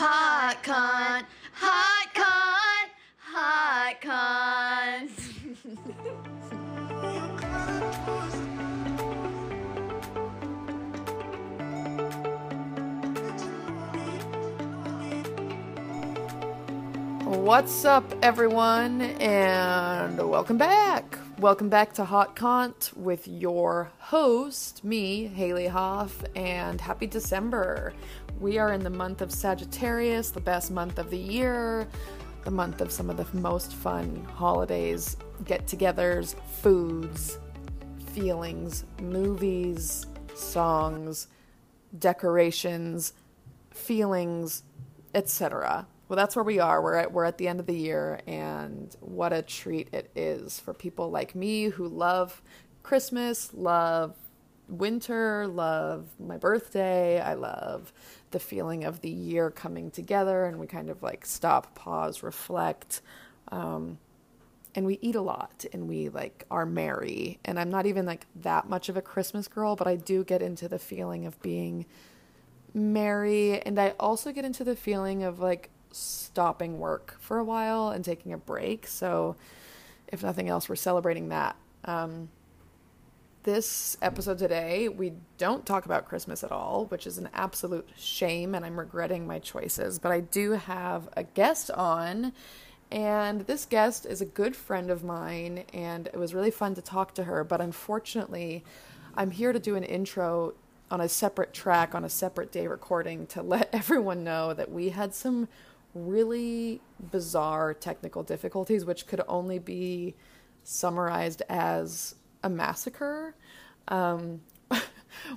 Hot con, hot con, hot con. What's up, everyone, and welcome back. Welcome back to Hot Cont with your host, me, Haleigh Hoff, and happy December. We are in the month of Sagittarius, the best month of the year, the month of some of the most fun holidays, get togethers, foods, feelings, movies, songs, decorations, feelings, etc. Well, that's where we are. We're at, we're at the end of the year, and what a treat it is for people like me who love Christmas, love winter, love my birthday. I love the feeling of the year coming together, and we kind of like stop, pause, reflect. Um, and we eat a lot and we like are merry. And I'm not even like that much of a Christmas girl, but I do get into the feeling of being merry. And I also get into the feeling of like stopping work for a while and taking a break. So, if nothing else, we're celebrating that. Um, this episode today, we don't talk about Christmas at all, which is an absolute shame, and I'm regretting my choices. But I do have a guest on, and this guest is a good friend of mine, and it was really fun to talk to her. But unfortunately, I'm here to do an intro on a separate track on a separate day recording to let everyone know that we had some really bizarre technical difficulties, which could only be summarized as a massacre. Um,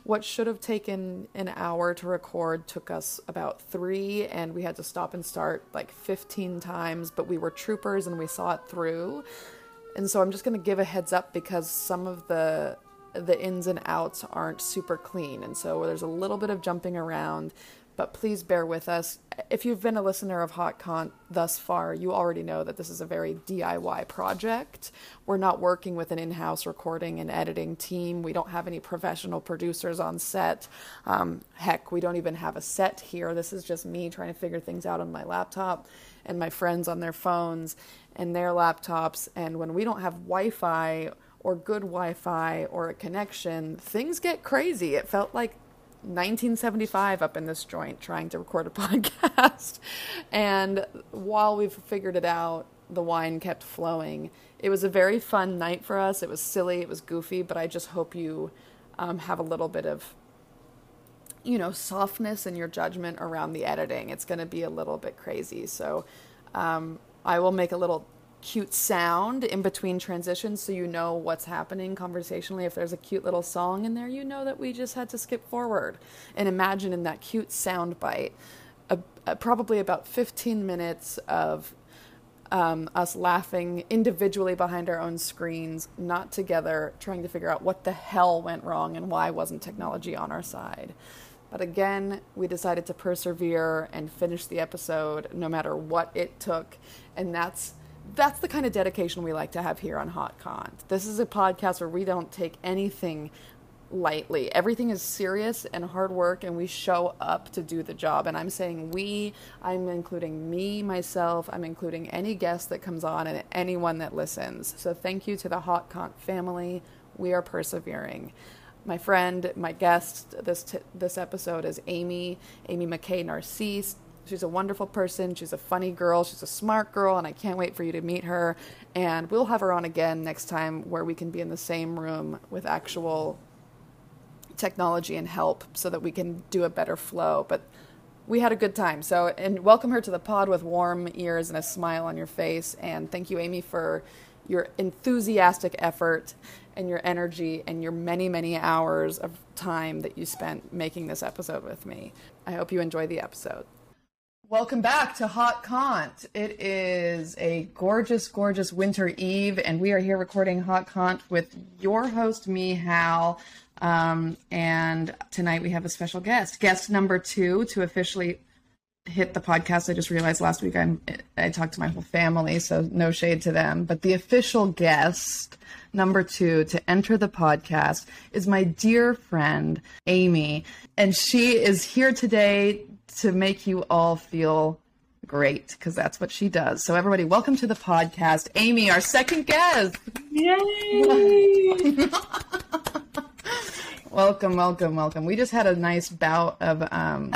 what should have taken an hour to record took us about three, and we had to stop and start like 15 times, but we were troopers and we saw it through. And so I'm just going to give a heads up because some of the the ins and outs aren't super clean and so there's a little bit of jumping around but please bear with us. If you've been a listener of Hot Cont thus far, you already know that this is a very DIY project. We're not working with an in house recording and editing team. We don't have any professional producers on set. Um, heck, we don't even have a set here. This is just me trying to figure things out on my laptop and my friends on their phones and their laptops. And when we don't have Wi Fi, or good Wi Fi or a connection, things get crazy. It felt like 1975 up in this joint trying to record a podcast. and while we've figured it out, the wine kept flowing. It was a very fun night for us. It was silly, it was goofy, but I just hope you um, have a little bit of, you know, softness in your judgment around the editing. It's going to be a little bit crazy. So um, I will make a little cute sound in between transitions so you know what's happening conversationally. If there's a cute little song in there, you know that we just had to skip forward and imagine in that cute sound bite a, a, probably about 15 minutes of um, us laughing individually behind our own screens, not together, trying to figure out what the hell went wrong and why wasn't technology on our side. But again, we decided to persevere and finish the episode no matter what it took. And that's that's the kind of dedication we like to have here on Hot Cont. This is a podcast where we don't take anything lightly. Everything is serious and hard work, and we show up to do the job. And I'm saying we, I'm including me, myself, I'm including any guest that comes on and anyone that listens. So thank you to the Hot Cont family. We are persevering. My friend, my guest this t- this episode is Amy, Amy McKay Narcesse. She's a wonderful person. She's a funny girl. She's a smart girl, and I can't wait for you to meet her. And we'll have her on again next time where we can be in the same room with actual technology and help so that we can do a better flow. But we had a good time. So, and welcome her to the pod with warm ears and a smile on your face. And thank you, Amy, for your enthusiastic effort and your energy and your many, many hours of time that you spent making this episode with me. I hope you enjoy the episode. Welcome back to Hot Cont. It is a gorgeous, gorgeous winter eve, and we are here recording Hot Cont with your host, me, Hal. Um, and tonight we have a special guest, guest number two to officially hit the podcast. I just realized last week I'm, I talked to my whole family, so no shade to them. But the official guest number two to enter the podcast is my dear friend, Amy. And she is here today to make you all feel great because that's what she does. So, everybody, welcome to the podcast. Amy, our second guest. Yay! welcome, welcome, welcome. We just had a nice bout of um,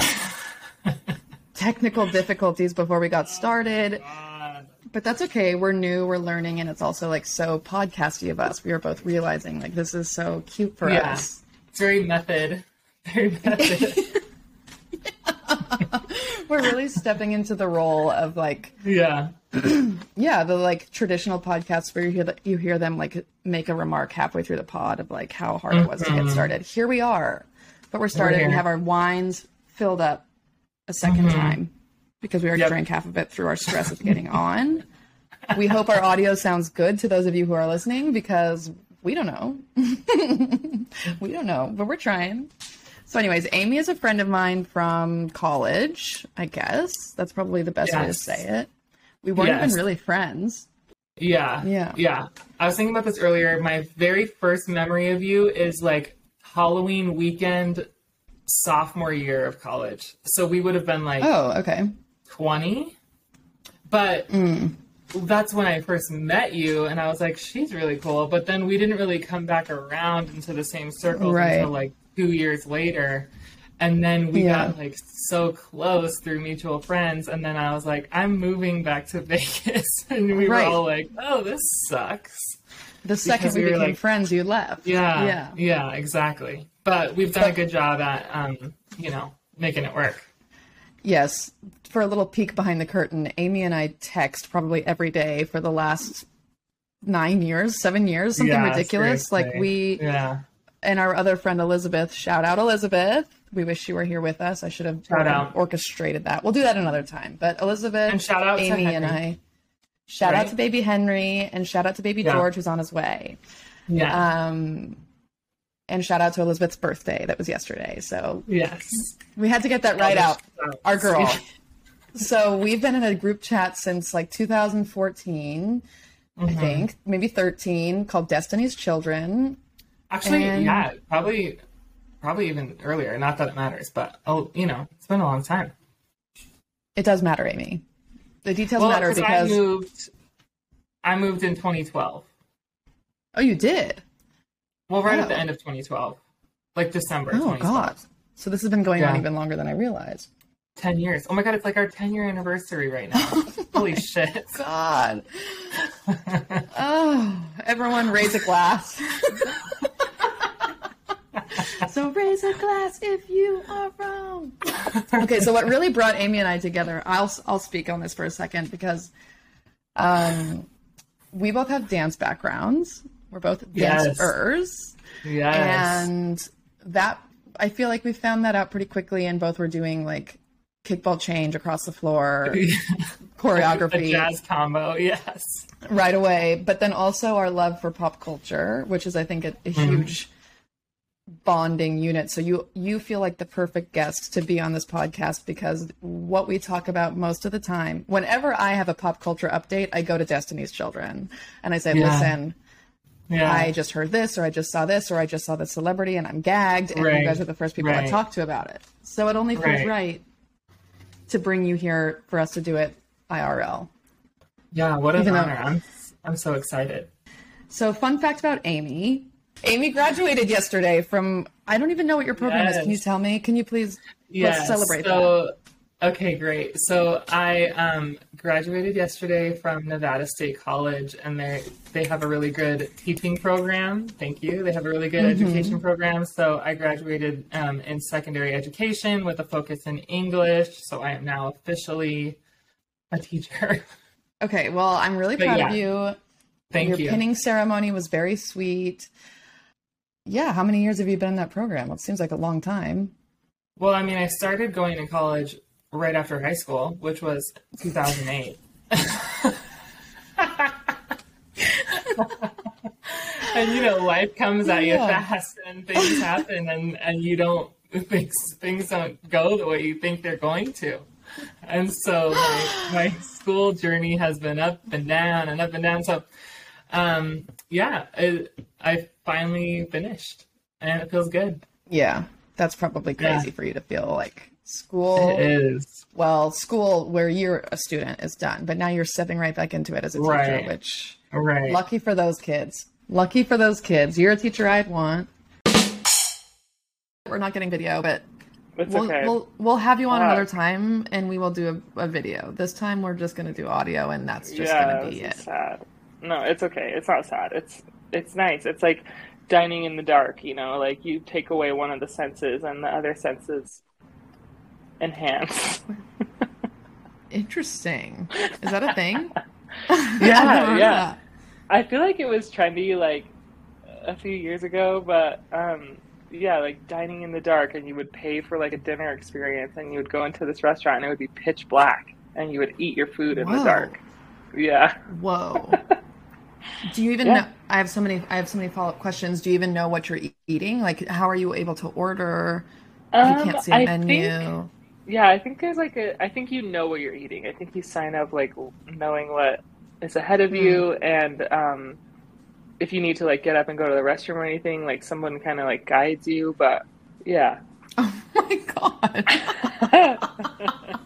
technical difficulties before we got started. But that's okay. We're new, we're learning, and it's also like so podcasty of us. We are both realizing like this is so cute for Yeah. us. It's very method. Very method. We're really stepping into the role of like yeah. yeah, the like traditional podcasts where you hear the, you hear them like make a remark halfway through the pod of like how hard it was to get mm-hmm. started. Here we are, but we're started. We here. have our wines filled up a 2nd mm-hmm. time because we already Yep. drank half of it through our stress of getting on. We hope our audio sounds good to those of you who are listening because we don't know. we don't know, but we're trying. So, anyways, Amy is a friend of mine from college, I guess. That's probably the best way to say it. We weren't even really friends. Yeah. Yeah. Yeah. I was thinking about this earlier. My very first memory of you is like Halloween weekend sophomore year of college. So we would have been like Oh, okay. 20. But Mm. that's when I first met you and I was like, she's really cool. But then we didn't really come back around into the same circles Right. until like two years later. And then we Yeah. got like so close through mutual friends. And then I was like, I'm moving back to Vegas. And we Right. were all like, oh, this sucks. The second Because we, we became like- friends, you left. Yeah. Yeah. Yeah, exactly. But we've done a good job at, um, you know, making it work. Yes. For a little peek behind the curtain, Amy and I text probably every day for the last nine years, seven years, something Yeah, ridiculous. Like we Yeah. And our other friend Elizabeth, shout out Elizabeth. We wish you were here with us. I should have orchestrated that. We'll do that another time. But Elizabeth, And shout out to Amy, and I. Shout out to baby Henry and shout out to baby Yeah. George who's on his way. Yeah. Um, and shout out to Elizabeth's birthday that was yesterday. So yes. we had to get that right out. Our girl. so we've been in a group chat since like 2014, I Mm-hmm. think, maybe 13, called Destiny's Children. Actually, And- yeah, probably, probably even earlier. Not that it matters, but oh, you know, it's been a long time. It does matter, Amy. The details Well, matter 'cause because I moved, I moved in 2012. oh, you did. Well, right at the Oh. end of 2012, like December. Oh 2012. God. So this has been going on even longer than I realized. 10 years. Oh my god, it's like our 10 year anniversary right now. Holy shit. Oh, god. oh, everyone raise a glass. so raise a glass if you are wrong. Okay, so what really brought Amy and I together, I'll I'll speak on this for a second because um we both have dance backgrounds. We're both Yes. dancers. Yes. And that I feel like we found that out pretty quickly and both were doing like kickball change across the floor a choreography jazz combo. Yes. right away, but then also our love for pop culture, which is I think a, a Mm-hmm. huge bonding unit. So you you feel like the perfect guest to be on this podcast because what we talk about most of the time, whenever I have a pop culture update, I go to Destiny's Children and I say, Yeah. "Listen, Yeah. I just heard this or I just saw this or I just saw this celebrity and I'm gagged and you guys are the first people I talk to about it." So it only feels Right. right to bring you here for us to do it IRL. yeah. What an Even though- I'm, I'm so excited. So, fun fact about Amy. Amy graduated yesterday from, I don't even know what your program is. Can you tell me? Can you please Yes. let's celebrate that? Okay, great. So I um, graduated yesterday from Nevada State College, and they they have a really good teaching program. Thank you. They have a really good Mm-hmm. education program. So I graduated um, in secondary education with a focus in English. So I am now officially a teacher. Okay, well, I'm really But proud yeah, of you. Thank you. your you. pinning ceremony was very sweet. Yeah, how many years have you been in that program? Well, It seems like a long time. Well, I mean, I started going to college right after high school, which was 2008. and you know, life comes at you fast, and things happen, and and you don't things things don't go the way you think they're going to. And so my, my school journey has been up and down and up and down. So, um, yeah, it, I finally finished, and it feels good. Yeah, that's probably crazy Yeah. for you to feel like School It is. well, school where you're a student is done, but now you're stepping right back into it as a teacher, Right. which Right. lucky for those kids. Lucky for those kids. You're a teacher I'd want. We're not getting video, but It's we'll, okay. we'll we'll have you on Uh, another time and we will do a, a video. This time we're just gonna do audio and that's just yeah, gonna be it sad. No, it's okay. It's not sad. It's it's nice. It's like dining in the dark. You know, like you take away one of the senses and the other senses enhance. Interesting. Is that a thing? Yeah, yeah. I feel like it was trendy like a few years ago, but um, yeah, like dining in the dark, and you would pay for like a dinner experience, and you would go into this restaurant, and it would be pitch black, and you would eat your food in Whoa. the dark. Yeah. Whoa. Do you even Yeah. know? I have so many. I have so many follow up questions. Do you even know what you're e- eating? Like, how are you able to order? If you Um, can't see a I menu. think- yeah, I think there's like a. I think you know what you're eating. I think you sign up like knowing what is ahead of you, and um, if you need to like get up and go to the restroom or anything, like someone kind of like guides you. But yeah. Oh my god!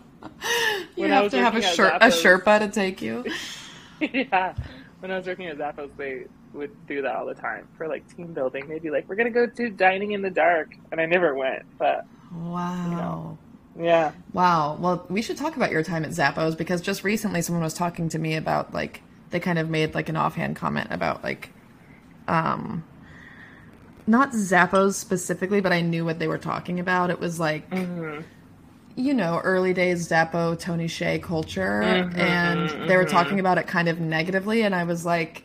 you When have to have a, sher- a Sherpa to take you. yeah. When I was working at Zappos, they would do that all the time for like team building. They'd be like, "We're gonna go do dining in the dark," and I never went. But Wow. yeah, Wow. Well, we should talk about your time at Zappos because just recently someone was talking to me about like they kind of made like an offhand comment about like um not Zappos specifically, but I knew what they were talking about. It was like Mm-hmm. You know, early days Zappo Tony Hsieh culture Mhm, and they were mhm. talking about it kind of negatively and I was like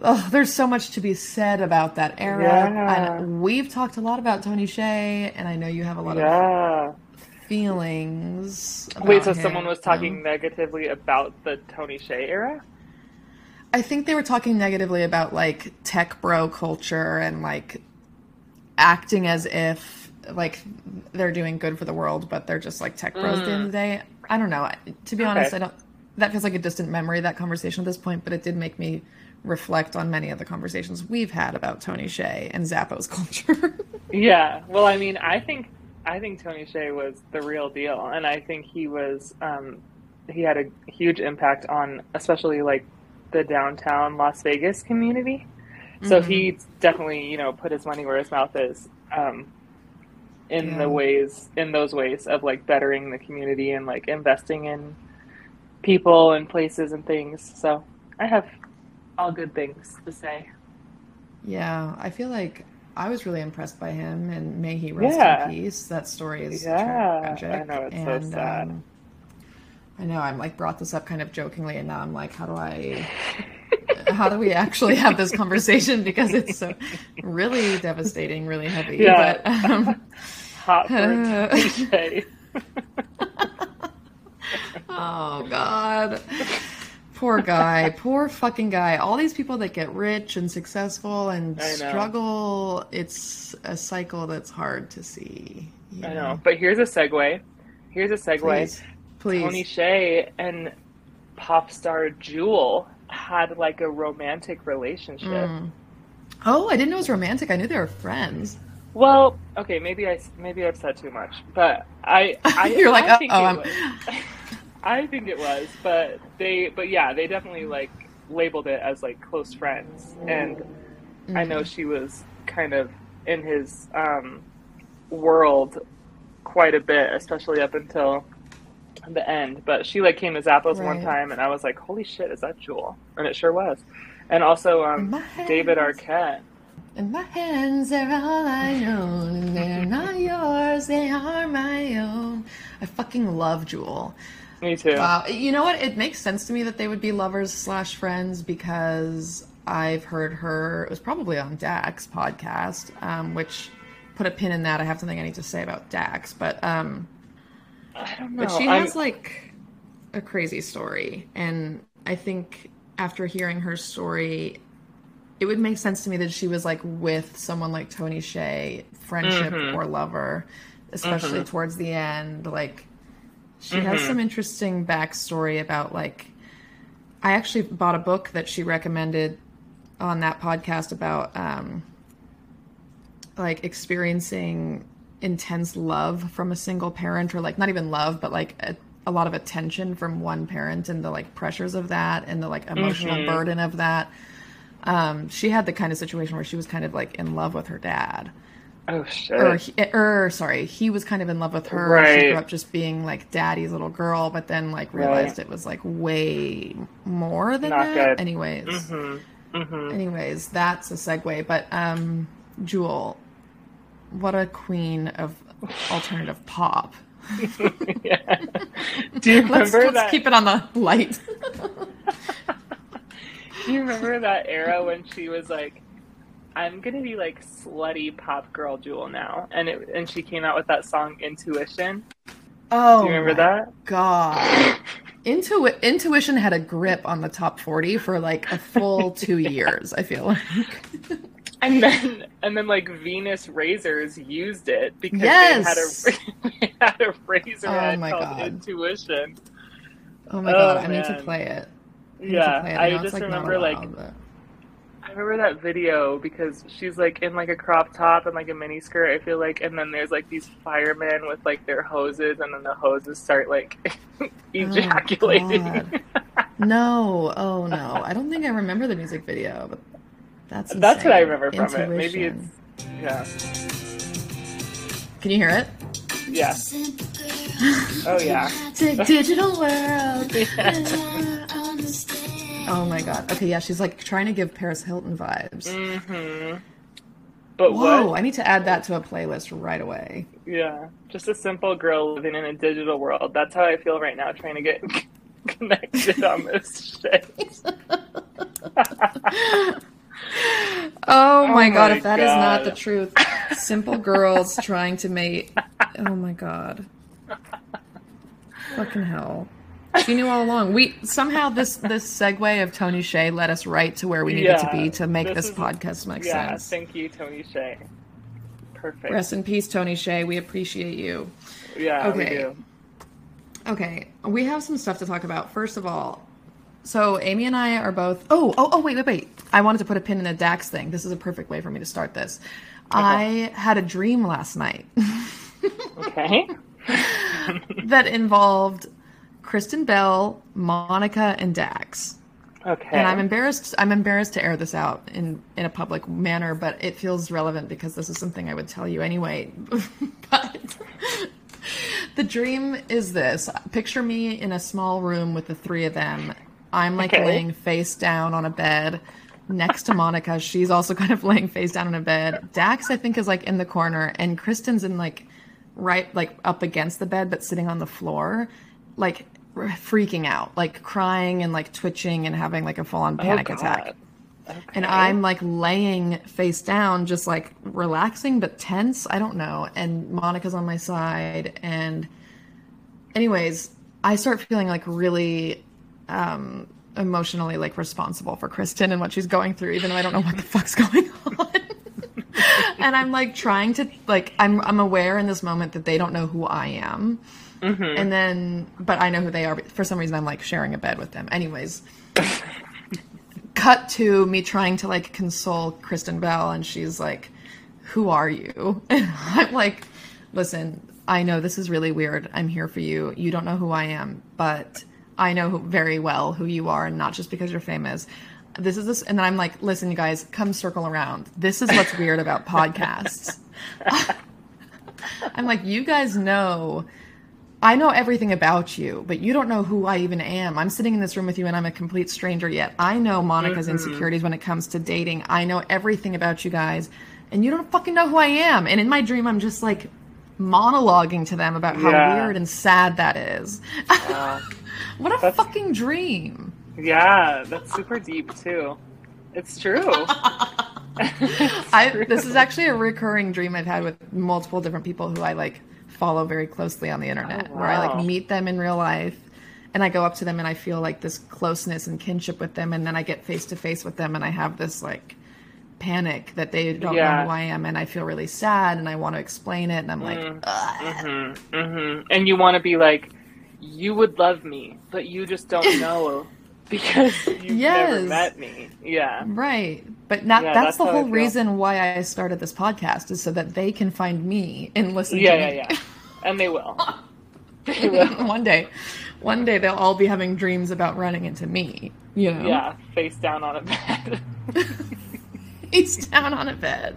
Oh, there's so much to be said about that era. Yeah. And we've talked a lot about Tony Hsieh, and I know you have a lot of yeah. feelings. Wait, so him. someone was talking negatively about the Tony Hsieh era? I think they were talking negatively about like tech bro culture and like acting as if like they're doing good for the world, but they're just like tech bros at the end of the day. I don't know. To be honest, I don't. That feels like a distant memory that conversation at this point, but it did make me reflect on many of the conversations we've had about Tony Hsieh and Zappos culture. Yeah. Well, I mean, I think I think Tony Hsieh was the real deal, and I think he was um, he had a huge impact on especially like the downtown Las Vegas community. So he definitely, you know, put his money where his mouth is um, in Yeah. the ways in those ways of like bettering the community and like investing in people and places and things. So I have all good things to say. yeah, I feel like I was really impressed by him, and may he rest Yeah. in peace. That story is Yeah, tragic. I know, it's so sad. Um, I know. I'm like brought this up kind of jokingly, and now I'm like, how do I? how do we actually have this conversation? Because it's so really devastating, really heavy. Yeah. But um, Hot for. Tony oh god. Poor guy, poor fucking guy. All these people that get rich and successful and struggle, it's a cycle that's hard to see. you I know. But here's a segue. Here's a segue. Please, please. Tony Hsieh and pop star Jewel had like a romantic relationship. Mm. Oh, I didn't know it was romantic. I knew they were friends. Well, okay, maybe I maybe I've said too much, but I, I You're like, I think "Uh-oh, it was. I think it was, but they, but yeah, they definitely like labeled it as like close friends, and I know she was kind of in his um, world quite a bit, especially up until the end. But she like came to Zappos one time, and I was like, "Holy shit, is that Jewel?" And it sure was. And also, um, David. Arquette. In my hands, they're all I own, and they're not yours, they are my own. I fucking love Jewel. Me too. Wow, you know what? It makes sense to me that they would be lovers slash friends because I've heard her. It was probably on Dax podcast, um, which put a pin in that. I have something I need to say about Dax, but um, I don't know. but she I'm- has like a crazy story, and I think after hearing her story, it would make sense to me that she was like with someone like Tony Hsieh, friendship Mhm. or lover, especially Mhm. towards the end. Like she has Mhm. some interesting backstory about like I actually bought a book that she recommended on that podcast about um like experiencing intense love from a single parent or like not even love but like a, a lot of attention from one parent and the like pressures of that and the like emotional Mm-hmm. burden of that um she had the kind of situation where she was kind of like in love with her dad Oh shit. or, he, or sorry he was kind of in love with her she Right. grew up just being like daddy's little girl but then like realized it was like way more than Not that good. anyways Mm-hmm. Mm-hmm. anyways that's a segue but um jewel what a queen of alternative pop yeah. Do you let's, remember let's that? keep it on the light Do you remember that era when she was like, "I'm gonna be like slutty pop girl Jewel now," and it and she came out with that song Intuition. oh Do you remember oh my that? god Intu- intuition had a grip on the top 40 for like a full two years i feel like And then and then like Venus Razors used it because Yes. they had a they had a razor Oh called God. Intuition. oh my Oh, god i need to oh, play it I need to Yeah, it. I just like, remember like allowed, I remember that video because she's like in like a crop top and like a mini skirt. I feel like, and then there's like these firemen with like their hoses, and then the hoses start like oh, ejaculating. God. no oh no i don't think i remember the music video but that's That's what I insane. remember from it. Maybe it's yeah, can you hear it yeah. Oh yeah. Di- digital world yeah. oh my god okay yeah she's like trying to give paris hilton vibes Mm-hmm. But whoa what? i need to add that to a playlist right away Yeah, just a simple girl living in a digital world. That's how I feel right now, trying to get connected on this shit. Oh my god, my if that is not the truth. Simple girls trying to mate. Oh my god. Fucking hell. She knew all along. We somehow this this segue of Tony Hsieh led us right to where we needed to be to make this this is- podcast make yeah, sense. thank you, Tony Hsieh. Perfect. Rest in peace, Tony Hsieh. We appreciate you. yeah, we Okay. do. Okay, we have some stuff to talk about. First of all, so Amy and I are both. Oh, oh, oh! Wait, wait, wait! I wanted to put a pin in a Dax thing. This is a perfect way for me to start this. I had a dream last night Okay. That involved Kristen Bell, Monica, and Dax. Okay. And I'm embarrassed. I'm embarrassed to air this out in in a public manner, but it feels relevant because this is something I would tell you anyway. but the dream is this: picture me in a small room with the three of them. I'm like Okay. laying face down on a bed next to Monica. She's also kind of laying face down on a bed. Dax, I think, is like in the corner, and Kristen's in like right like up against the bed, but sitting on the floor, like freaking out, like crying and like twitching and having like a full on Oh, panic attack. God. And I'm like laying face down, just like relaxing but tense. I don't know. And Monica's on my side. And, anyways, I start feeling like really um, emotionally like responsible for Kristen and what she's going through, even though I don't know what the fuck's going on. and I'm like trying to like I'm I'm aware in this moment that they don't know who I am. Mm-hmm. And then but I know who they are. But for some reason I'm like sharing a bed with them. Anyways, cut to me trying to like console Kristen Bell and she's like, "Who are you?" And I'm like, "Listen, I know this is really weird. I'm here for you. You don't know who I am, but I know who, very well who you are, and not just because you're famous." This is this, and then I'm like, listen, you guys, come circle around. This is what's weird about podcasts. I'm like, you guys know I know everything about you, but you don't know who I even am. I'm sitting in this room with you and I'm a complete stranger yet. I know Monica's mm-hmm. insecurities when it comes to dating. I know everything about you guys, and you don't fucking know who I am. And in my dream, I'm just like monologuing to them about how Yeah. weird and sad that is. Wow. what a fucking dream. Yeah, that's super deep too. It's true. I this is actually a recurring dream I've had with multiple different people who I like follow very closely on the internet, Oh, where I like meet them in real life and I go up to them and I feel like this closeness and kinship with them and then I get face to face with them and I have this like panic that they don't know who I am and I feel really sad and I want to explain it and I'm like Mm. "Ugh." hmm And you want to be like, you would love me, but you just don't know because you've never met me. Yeah. Right. But not, Yeah, that's, that's the whole reason why I started this podcast is so that they can find me and listen Yeah, yeah, me. yeah. And they will. They will. one day. One day they'll all be having dreams about running into me. You know? Yeah, face down on a bed. He's down on a bed.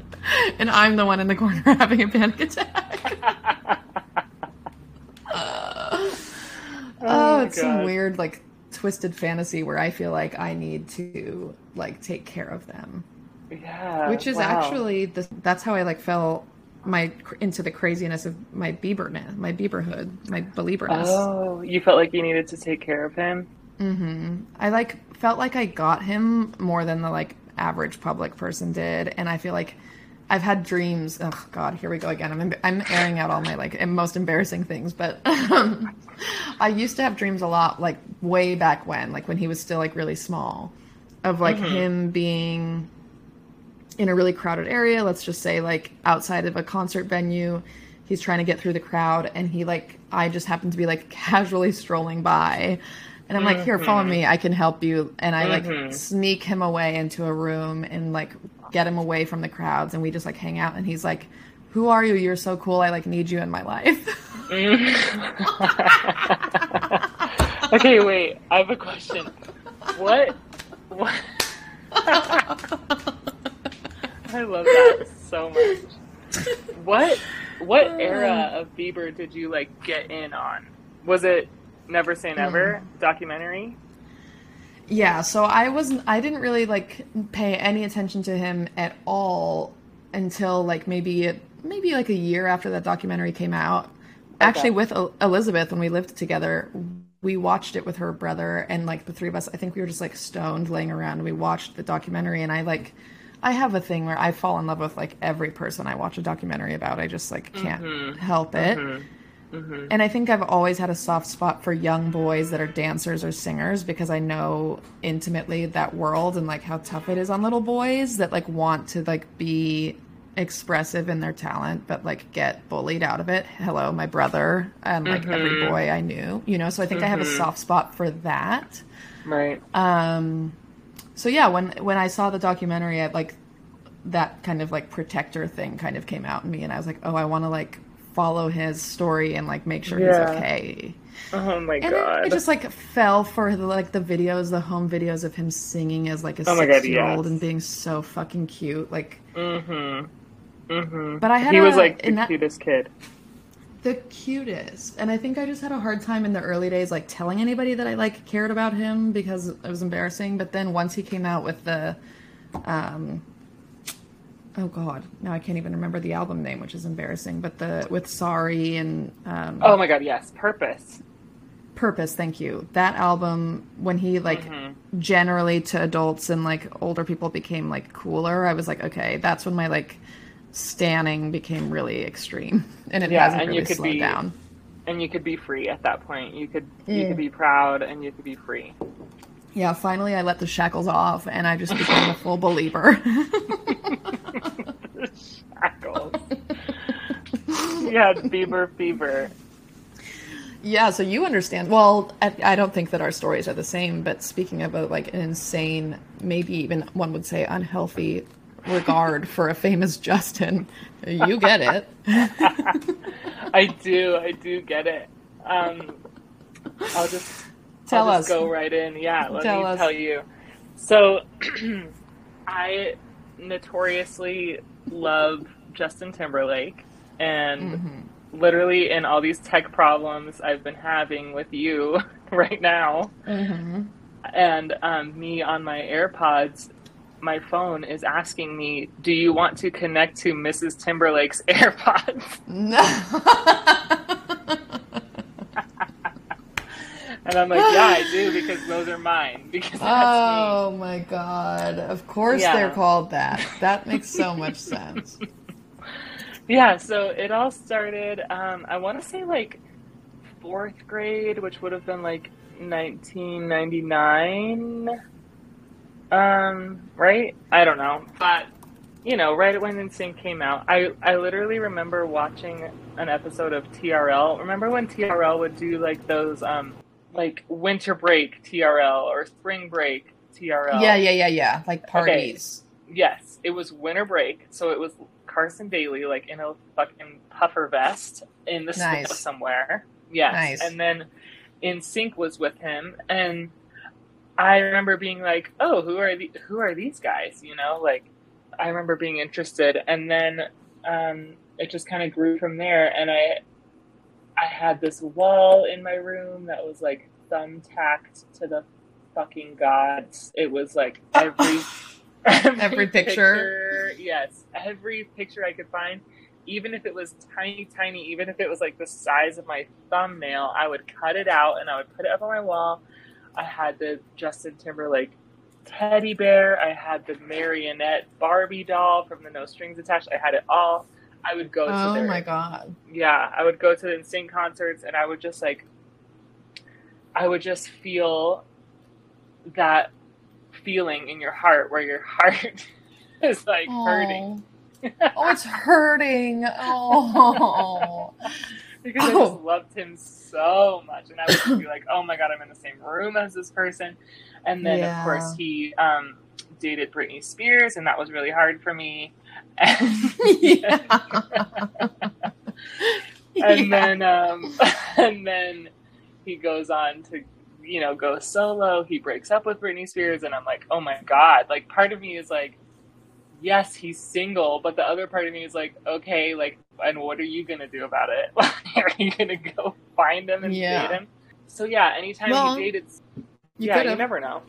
And I'm the one in the corner having a panic attack. oh, my it's some God. weird, like, twisted fantasy where I feel like I need to, like, take care of them. yeah. which is wow. actually the, that's how I like fell my into the craziness of my Bieber my Bieberhood, my Belieberness. Oh, you felt like you needed to take care of him? Mm-hmm. I like felt like I got him more than the like average public person did, and I feel like I've had dreams. Oh God, here we go again. I'm I'm airing out all my like most embarrassing things, but um, I used to have dreams a lot, like way back when, like when he was still like really small, of like mm-hmm. him being in a really crowded area. Let's just say like outside of a concert venue. He's trying to get through the crowd, and he like I just happen to be like casually strolling by. And I'm like, here, follow mm-hmm. me. I can help you. And I like mm-hmm. sneak him away into a room and like get him away from the crowds. And we just like hang out. And he's like, who are you? You're so cool. I like need you in my life. Mm. okay, wait. I have a question. What? What? I love that so much. What? What era uh. of Bieber did you like get in on? Was it Never Say Never hmm. documentary? Yeah, so I wasn't I didn't really like pay any attention to him at all until like maybe maybe like a year after that documentary came out. Actually with Elizabeth when we lived together, we watched it with her brother and like the three of us, I think we were just like stoned laying around and we watched the documentary and I like I have a thing where I fall in love with like every person I watch a documentary about. I just like can't mm-hmm. help it. Mm-hmm. Mm-hmm. And I think I've always had a soft spot for young boys that are dancers or singers because I know intimately that world and like how tough it is on little boys that like want to like be expressive in their talent but like get bullied out of it. Hello, my brother and like every mm-hmm. boy I knew, you know. So I think I have a mm-hmm. soft spot for that. Right. Um, so yeah, when when I saw the documentary, I like that kind of like protector thing kind of came out in me, and I was like, oh, I want to like follow his story and like make sure Yeah. he's okay. Oh my And god. it, it just like fell for the, like the videos, the home videos of him singing as like a Oh God, six year old and being so fucking cute. Like, mm-hmm. Mm-hmm. but I had He was like the that- cutest kid. the cutest and i think i just had a hard time in the early days like telling anybody that i like cared about him because it was embarrassing but then once he came out with the um oh god now i can't even remember the album name which is embarrassing but the with sorry and um Oh my god, yes. Purpose. purpose thank you that album when he like Mm-hmm. generally to adults and like older people became like cooler i was like okay that's when my like standing became really extreme and it Yeah, hasn't and really slowed be- down And you could be free at that point. You could you could be proud and you could be free. Yeah, finally I let the shackles off and I just became a full believer. Shackles. yeah, Bieber fever. yeah, so you understand. Well, I, I don't think that our stories are the same, but speaking of a, like an insane, maybe even one would say unhealthy regard for a famous Justin, you get it. I do, I do get it. Um, I'll just Tell I'll us. go right in. Yeah, let Tell me us. tell you. So, I notoriously love Justin Timberlake, and Mm-hmm. literally in all these tech problems I've been having with you right now, Mm-hmm. and um, me on my AirPods. My phone is asking me, "Do you want to connect to Mrs. Timberlake's AirPods?" And I'm like, "Yeah, I do because those are mine because that's me." oh my god. Of course Yeah. they're called that. That makes so much sense. Yeah, so it all started, um, I want to say like fourth grade, which would have been like 1999. Um, right? I don't know. But, you know, right when NSYNC came out, I, I literally remember watching an episode of TRL. Remember when TRL would do like those, um, like winter break TRL or spring break TRL. Yeah, yeah, yeah, yeah. Like parties. Yes, it was winter break, so it was Carson Daly like in a fucking puffer vest in the Nice. snow somewhere. Yes, Nice. and then NSYNC was with him, and I remember being like, "Oh, who are the who are these guys?" You know, like I remember being interested, and then um, it just kind of grew from there. And I I had this wall in my room that was like thumbtacked to the fucking gods. It was like every Every picture? Yes, every picture I could find, even if it was tiny, tiny, even if it was like the size of my thumbnail, I would cut it out and I would put it up on my wall. I had the Justin Timberlake teddy bear. I had the marionette Barbie doll from the No Strings Attached. I had it all. I would go to Oh their my god. yeah, I would go to the insane concerts and I would just like I would just feel that feeling in your heart where your heart is like hurting Oh. oh, it's hurting. Oh. because I Oh. just loved him so much and I would be like, "Oh my god, I'm in the same room as this person." And then Yeah. of course he um dated Britney Spears and that was really hard for me. And, yeah. then um, and then he goes on to you know go solo he breaks up with britney spears and i'm like oh my god like part of me is like yes he's single but the other part of me is like okay like and what are you gonna do about it are you gonna go find him and Yeah. date him so yeah anytime Well, he dated you yeah you could've. never know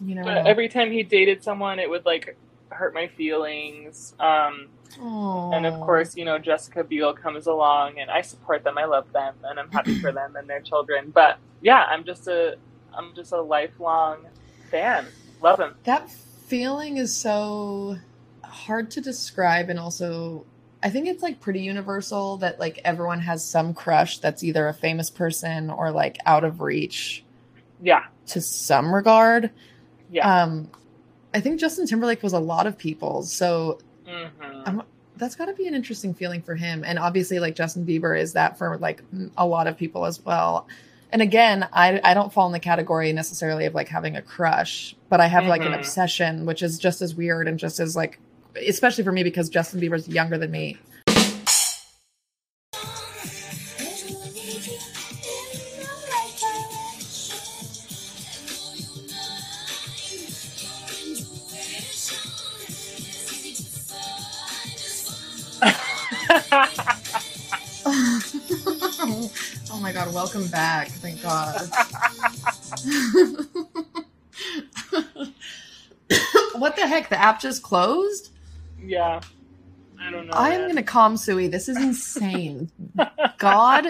You know. but every time he dated someone it would like hurt my feelings um and of course, you know, Jessica Biel comes along and I support them. I love them and I'm happy for them and their children. But yeah, I'm just a I'm just a lifelong fan. Love him. that feeling is so hard to describe and also I think it's like pretty universal that like everyone has some crush that's either a famous person or like out of reach Yeah. to some regard. Yeah. Um I think Justin Timberlake was a lot of people's. So hmm I'm- that's got to be an interesting feeling for him. And obviously, like Justin Bieber is that for like a lot of people as well. And again, I I don't fall in the category necessarily of like having a crush, but I have like an Mhm. obsession, which is just as weird and just as like, especially for me because Justin Bieber's younger than me. God. what the heck? The app just closed? yeah. I don't know. I am going to calm Sui. This is insane. God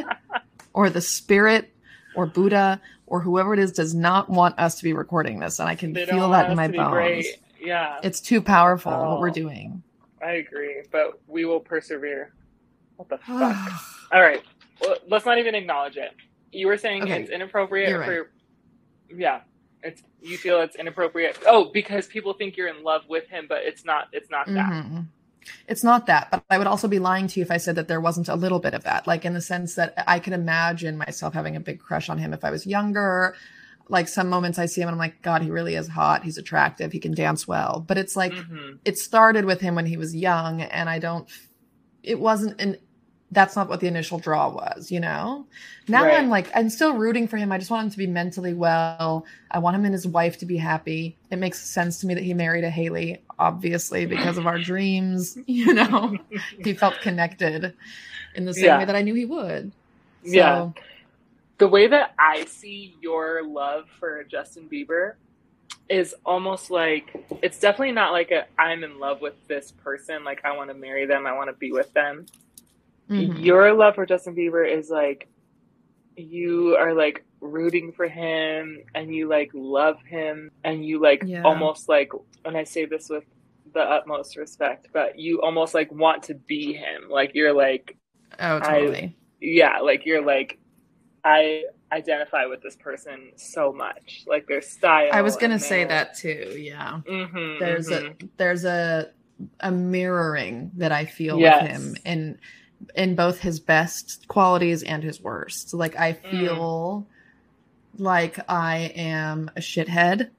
or the spirit or Buddha or whoever it is does not want us to be recording this. And I can They feel that in my bones. great. Yeah, It's too powerful what Oh. we're doing. I agree, but we will persevere. What the fuck? All right. Well, let's not even acknowledge it. You were saying Okay. it's inappropriate You're for Yeah. It's you feel it's inappropriate. Oh, because people think you're in love with him, but it's not it's not that. Mhm. It's not that, but I would also be lying to you if I said that there wasn't a little bit of that. Like in the sense that I could imagine myself having a big crush on him if I was younger. Like some moments I see him and I'm like, God, he really is hot. He's attractive. He can dance well. But it's like Mhm. it started with him when he was young, and I don't. It wasn't an. That's not what the initial draw was, you know. Now Right. I'm like, I'm still rooting for him. I just want him to be mentally well. I want him and his wife to be happy. It makes sense to me that he married a Haley, obviously because of our dreams. You know, he felt connected in the same Yeah. way that I knew he would. So, Yeah. the way that I see your love for Justin Bieber is almost like it's definitely not like a I'm in love with this person, like I want to marry them, I want to be with them. Mhm. Your love for Justin Bieber is like you are like rooting for him and you like love him and you like Yeah. almost like and I say this with the utmost respect, but you almost like want to be him. Like you're like oh, I- totally. yeah, like you're like, I identify with this person so much, like their style. I was gonna and say that too. Yeah. Mhm, there's mhm. a there's a a mirroring that I feel Yes. with him in in both his best qualities and his worst. Like I Mm. feel like I am a shithead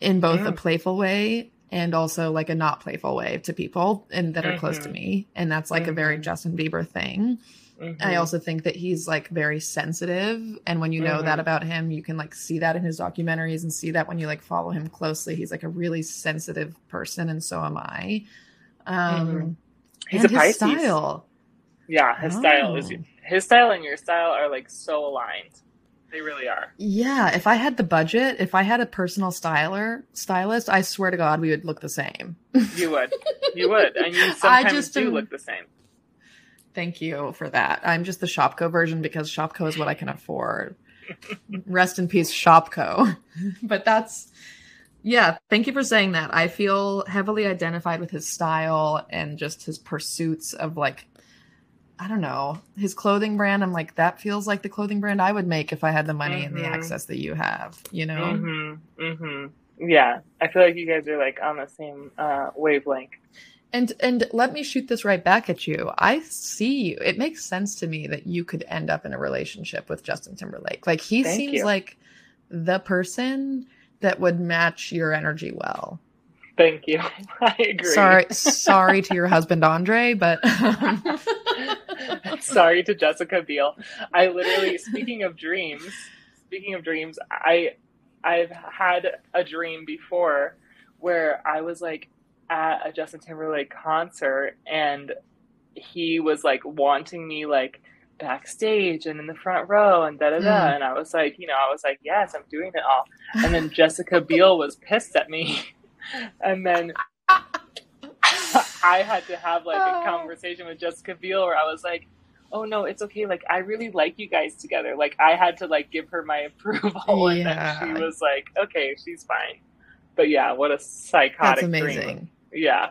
in both a Mm. playful way and also like a not playful way to people and that are close to Mhm. me. And that's like a very Mhm. Justin Bieber thing. I Mhm. also think that he's like very sensitive. And when you know that Mhm. about him, you can like see that in his documentaries and see that when you like follow him closely. He's like a really sensitive person, and so am I. Um. He's and a his Pisces. style. Yeah, his style is Oh. his style and your style are like so aligned. They really are. Yeah, if I had the budget, if I had a personal styler stylist, I swear to God, we would look the same. You would, you would, and you I just do am- look the same. Thank you for that. I'm just the Shopko version because Shopko is what I can afford. Rest in peace, Shopko. but that's, yeah, thank you for saying that. I feel heavily identified with his style and just his pursuits of like, I don't know, his clothing brand. I'm like, that feels like the clothing brand I would make if I had the money and the Mhm. access that you have, you know? Mm-hmm. Mm-hmm. Yeah, I feel like you guys are like on the same uh, wavelength. And and let me shoot this right back at you. I see you. It makes sense to me that you could end up in a relationship with Justin Timberlake. Like he Thank seems you. like the person that would match your energy well. Thank you. I agree. Sorry, sorry to your husband Andre, but Sorry to Jessica Biel. I literally, speaking of dreams, speaking of dreams, I I've had a dream before where I was like at a Justin Timberlake concert and he was like wanting me like backstage and in the front row and da da da Mm. and I was like, you know, I was like, yes, I'm doing it all. And then Jessica Biel was pissed at me. And then I had to have like a Oh. conversation with Jessica Biel where I was like, "Oh no, it's okay. Like I really like you guys together." Like I had to like give her my approval, and then she was like, "Okay, she's fine." But yeah, what a psychotic! that's amazing. dream. Yeah,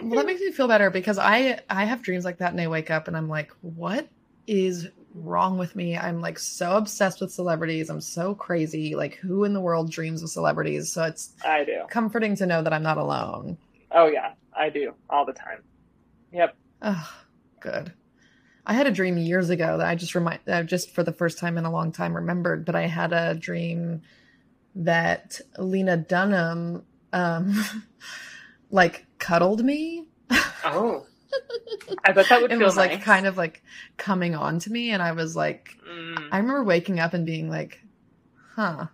well, that makes me feel better because I I have dreams like that and I wake up and I'm like, what is wrong with me? I'm like so obsessed with celebrities. I'm so crazy. Like who in the world dreams of celebrities? So it's I do. comforting to know that I'm not alone. Oh yeah, I do all the time. Yep. Oh, good. I had a dream years ago that I just remind uh, just for the first time in a long time remembered, but I had a dream that Lena Dunham um like cuddled me Oh, I bet that would feel was like kind of like coming on to me and I was like Mm, I remember waking up and being like, huh.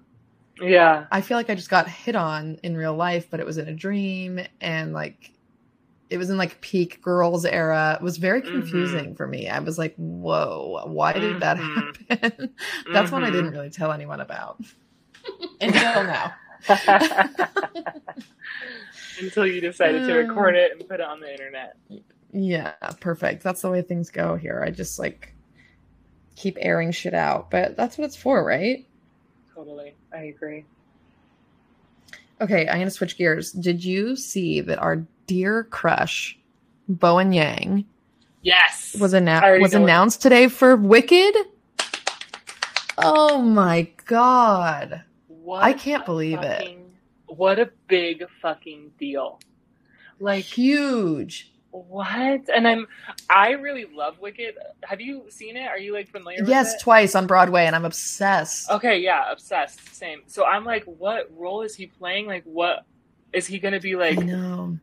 yeah. I feel like I just got hit on in real life, but it was in a dream and like it was in like peak girls era. It was very Mhm. confusing for me. I was like, whoa, why did that Mhm. happen? That's one I Mhm. didn't really tell anyone about. Until now. Until you decided to record it and put it on the internet. Yeah, perfect. That's the way things go here. I just like keep airing shit out, but that's what it's for, right? Totally. I agree. Okay, I'm gonna switch gears. Did you see that our dear crush, Bowen Yang, Yes. was was announced today for Wicked? Oh my god. What I can't believe it. What a big fucking deal. Like Huge. What? And I'm I really love Wicked. Have you seen it? Are you like familiar with Yes, twice on Broadway and I'm obsessed. Okay, yeah, obsessed. Same. So I'm like, what role is he playing? Like what is he gonna be like I know.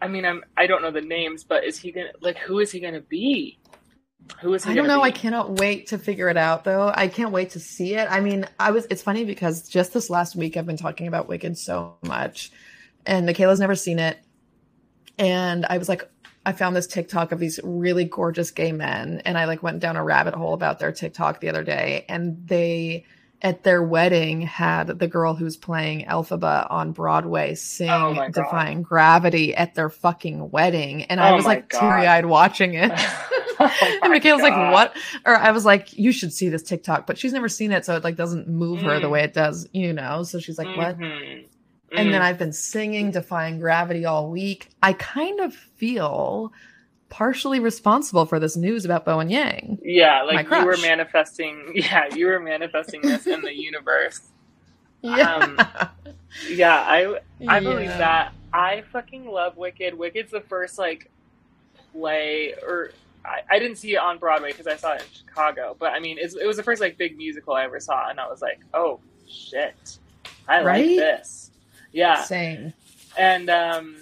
I mean I'm I don't know the names, but is he gonna like who is he gonna be? Who is he I don't know. be? I cannot wait to figure it out though. I can't wait to see it. I mean, I was it's funny because just this last week I've been talking about Wicked so much and Michaela's never seen it. And I was like I found this TikTok of these really gorgeous gay men and I like went down a rabbit hole about their TikTok the other day and they at their wedding had the girl who's playing Elphaba on Broadway sing Oh. Defying Gravity at their fucking wedding and I Oh was like teary-eyed watching it. Oh and Michaela's like, "What?" Or I was like, "You should see this TikTok," but she's never seen it, so it like doesn't move her the Mm. way it does, you know. So she's like, "What?" Mhm. And then Mm. I've been singing "Defying Gravity" all week. I kind of feel partially responsible for this news about Bowen Yang. Yeah, like you were manifesting. Yeah, you were manifesting this in the universe. Yeah, Um, Yeah, I I believe Yeah. that. I fucking love Wicked. Wicked's the first like play or I, I didn't see it on Broadway because I saw it in Chicago. But I mean, it's, it was the first like big musical I ever saw, and I was like, oh shit, I Right? like this. Yeah, Same. and um,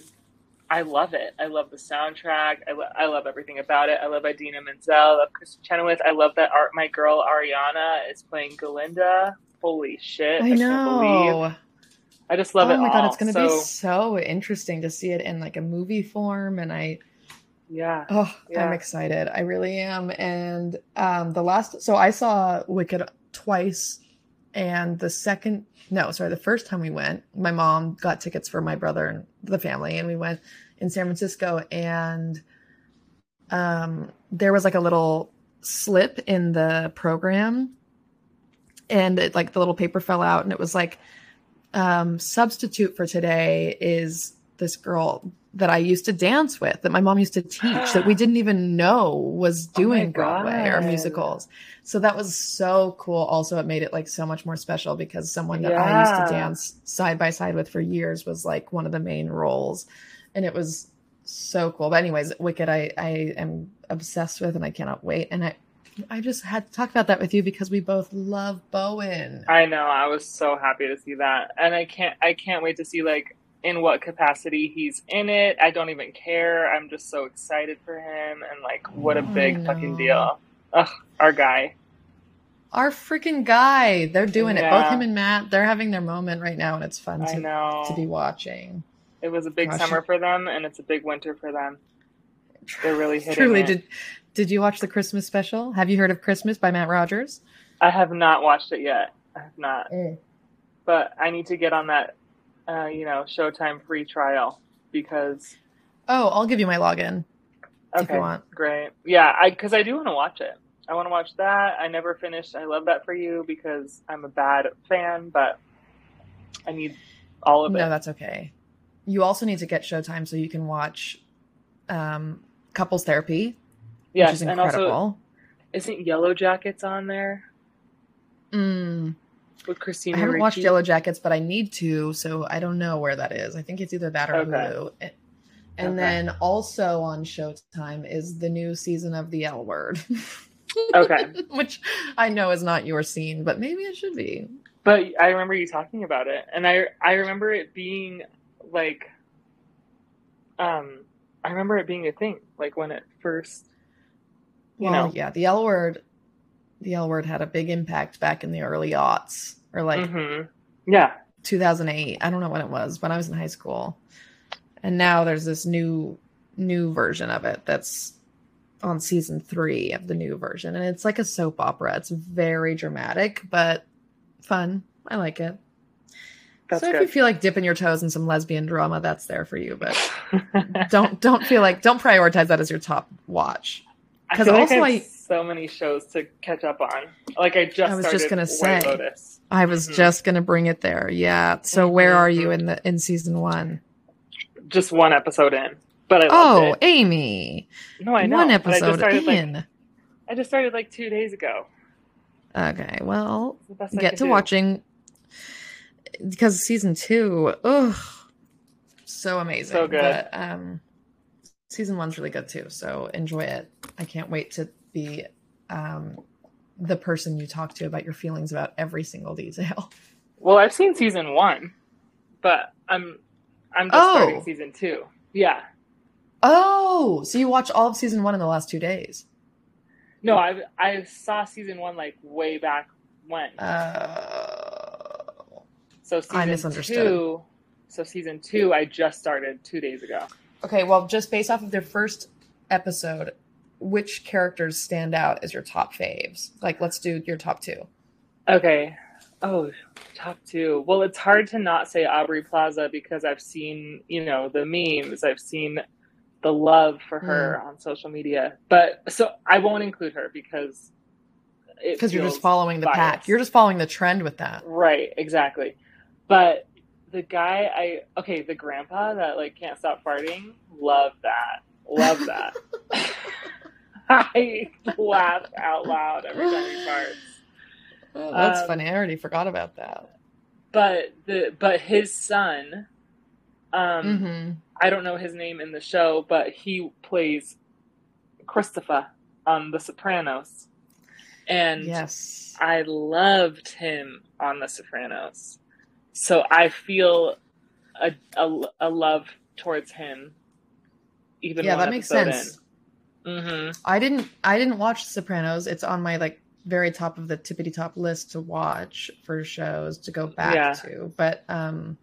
I love it. I love the soundtrack. I, lo- I love everything about it. I love Idina Menzel. I love Kristin Chenoweth. I love that art. My girl Ariana is playing Galinda. Holy shit! I can't believe. know. I just love oh it. Oh my god, it's gonna so, be so interesting to see it in like a movie form, and I yeah. oh Yeah. I'm excited. I really am. And um the last so I saw Wicked twice, and the second no sorry the first time we went, my mom got tickets for my brother and the family, and we went in San Francisco, and um there was like a little slip in the program and it, like the little paper fell out and it was like um substitute for today is this girl that I used to dance with that my mom used to teach that we didn't even know was Oh doing Broadway or musicals. So that was so cool. Also, it made it like so much more special because someone that I used to dance side by side with for years was like one of the main roles. And it was so cool. But anyways, Wicked I I am obsessed with and I cannot wait. And I I just had to talk about that with you because we both love Bowen. I know. I was so happy to see that, and I can't. I can't wait to see like in what capacity he's in it. I don't even care. I'm just so excited for him, and like what a big fucking deal. Ugh, our guy. Our freaking guy. They're doing it. Both him and Matt, they're having their moment right now and it's fun to, know. to be watching. It was a big Gosh. summer for them, and it's a big winter for them. They're really hitting Truly, it. did did you watch the Christmas special? Have you heard of Christmas by Matt Rogers? I have not watched it yet. I have not, but I need to get on that, uh, you know, Showtime free trial because Oh, I'll give you my login if you want. great. Yeah, I because I do want to watch it. I want to watch that. I never finished. I love that for you because I'm a bad fan, but I need all of No, it. No, that's okay. You also need to get Showtime so you can watch um, Couples Therapy, which Yes, is and incredible. also isn't Yellowjackets on there Mm, with Christina? I haven't watched Yellowjackets, but I need to, so I don't know where that is. I think it's either that or Okay. Hulu. And- And Okay. then also on Showtime is the new season of The L Word. Okay, Which I know is not your scene, but maybe it should be. but I remember you talking about it, and I I remember it being like, um, I remember it being a thing, like when it first, you Well, know, yeah, the L Word, the L Word had a big impact back in the early aughts, or like hmm yeah, 2008. I don't know when it was, when I was in high school. And now there's this new new version of it that's on season 3 of the new version and it's like a soap opera. It's very dramatic but fun. I like it. that's so if you feel like dipping your toes in some lesbian drama, that's there for you, but don't don't feel like don't prioritize that as your top watch. Because feel like also I have I- so many shows to catch up on. Like I just I was just gonna White say. Lotus. I was Mhm. just going to bring it there. Yeah. So where Mhm. are you in the in season 1? Just one episode in, but I Oh, it. Amy. No, I know. One but I just episode started, like- I just started like two days ago. Okay, well, It's the best I get to do. watching because season two, ugh, so amazing. So good. But um, season one's really good too. So enjoy it. I can't wait to be um the person you talk to about your feelings about every single detail. Well, I've seen season one, but I'm I'm just Oh. starting season two. Yeah. Oh, so you watch all of season one in the last two days? No, I I saw season one like way back when. Uh, so season misunderstood. two. So season two, I just started two days ago. okay, well, just based off of their first episode, which characters stand out as your top faves? Like, let's do your top two. Okay. Oh, top two. Well, it's hard to not say Aubrey Plaza because I've seen, you know, the memes. I've seen the love for her Mm. on social media. But so I won't include her because because you're just following the pack. You're just following the trend with that. Right, exactly. But the guy I okay, the grandpa that like can't stop farting, love that. Love that. I laugh out loud every time he farts. Oh, that's Um, funny. I already forgot about that. But the but his son, um, hmm I don't know his name in the show, but he plays Christopher on The Sopranos, and Yes. I loved him on The Sopranos. So I feel a, a, a love towards him. Even Yeah, that makes sense. In. hmm I didn't I didn't watch the Sopranos. It's on my like very top of the tippity top list to watch for shows to go back Yeah. to. But um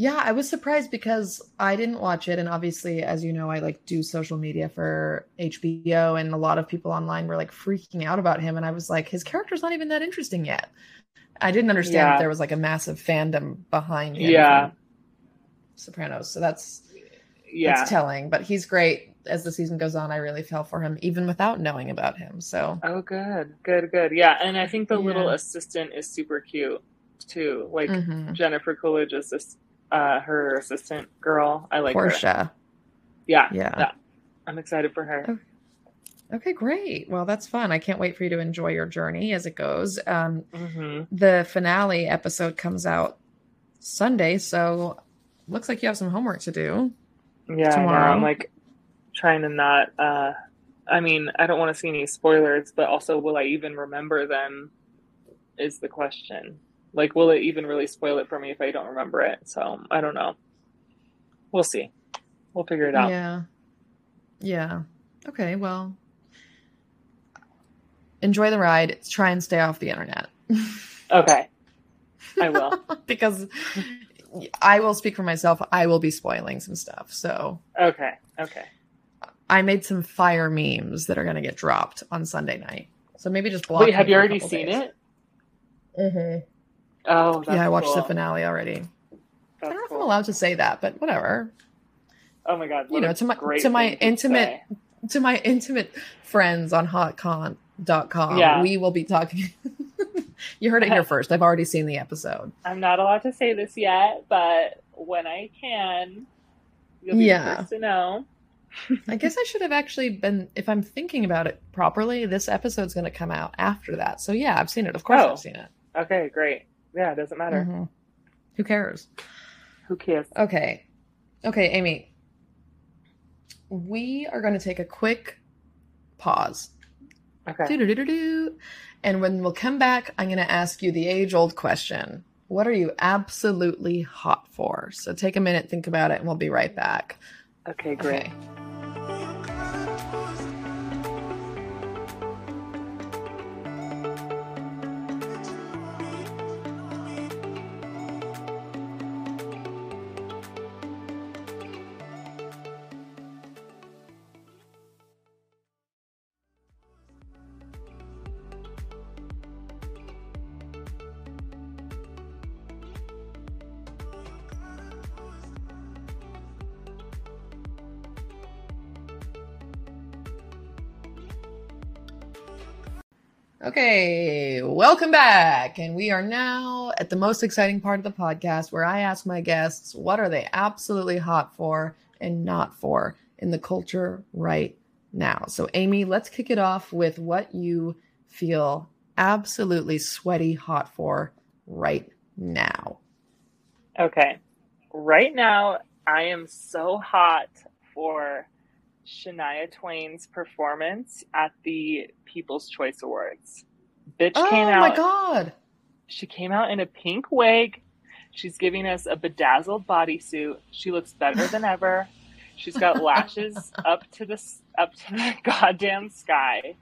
yeah, I was surprised because I didn't watch it and obviously as you know I like do social media for HBO and a lot of people online were like freaking out about him and I was like his character's not even that interesting yet. I didn't understand Yeah. that there was like a massive fandom behind him. Yeah. Sopranos. So that's Yeah. that's telling. But he's great as the season goes on. I really fell for him even without knowing about him. So Oh, good, good, good. Yeah, and I think the little assistant is super cute too. Like mhm. Jennifer Coolidge is this, uh, her assistant girl. I like her. Portia. Yeah, Yeah. yeah. I'm excited for her. Okay, great. Well, that's fun. I can't wait for you to enjoy your journey as it goes. Um, hmm the finale episode comes out Sunday, so looks like you have some homework to do. Yeah. Tomorrow. I'm like trying to not. Uh, I mean, I don't want to see any spoilers, but also, will I even remember them? Is the question. Like, will it even really spoil it for me if I don't remember it? So I don't know. We'll see. We'll figure it out. Yeah. Yeah. Okay, well, enjoy the ride. Try and stay off the internet. Okay, I will. because I will speak for myself. I will be spoiling some stuff. So Okay, okay. I made some fire memes that are going to get dropped on Sunday night. So maybe just block. Wait, have you already seen days. it? Mm-hmm. Oh, that's Yeah, I watched the finale already. I don't know if. I'm allowed to say that, but whatever. Oh my god! You know, to my- to my thing to intimate- To my intimate friends on hotcont.com, Yeah. we will be talking. you heard it here first. I've already seen the episode. I'm not allowed to say this yet, but when I can, you'll be Yeah. the first to know. I guess I should have actually been, if I'm thinking about it properly, this episode's going to come out after that. So yeah, I've seen it. Of course, Oh. I've seen it. Okay, great. Yeah, it doesn't matter. Mhm. Who cares? Who cares? Okay. Okay, Amy. We are going to take a quick pause. Okay. And when we'll come back, I'm going to ask you the age old question What are you absolutely hot for? So take a minute, think about it, and we'll be right back. Okay, great. Okay. Welcome back. And we are now at the most exciting part of the podcast where I ask my guests what are they absolutely hot for and not for in the culture right now. So, Amy, let's kick it off with what you feel absolutely sweaty hot for right now. Okay. Right now, I am so hot for Shania Twain's performance at the People's Choice Awards. Bitch Oh came my. God. She came out in a pink wig. She's giving us a bedazzled bodysuit. She looks better than ever. She's got lashes up to the up to the goddamn sky.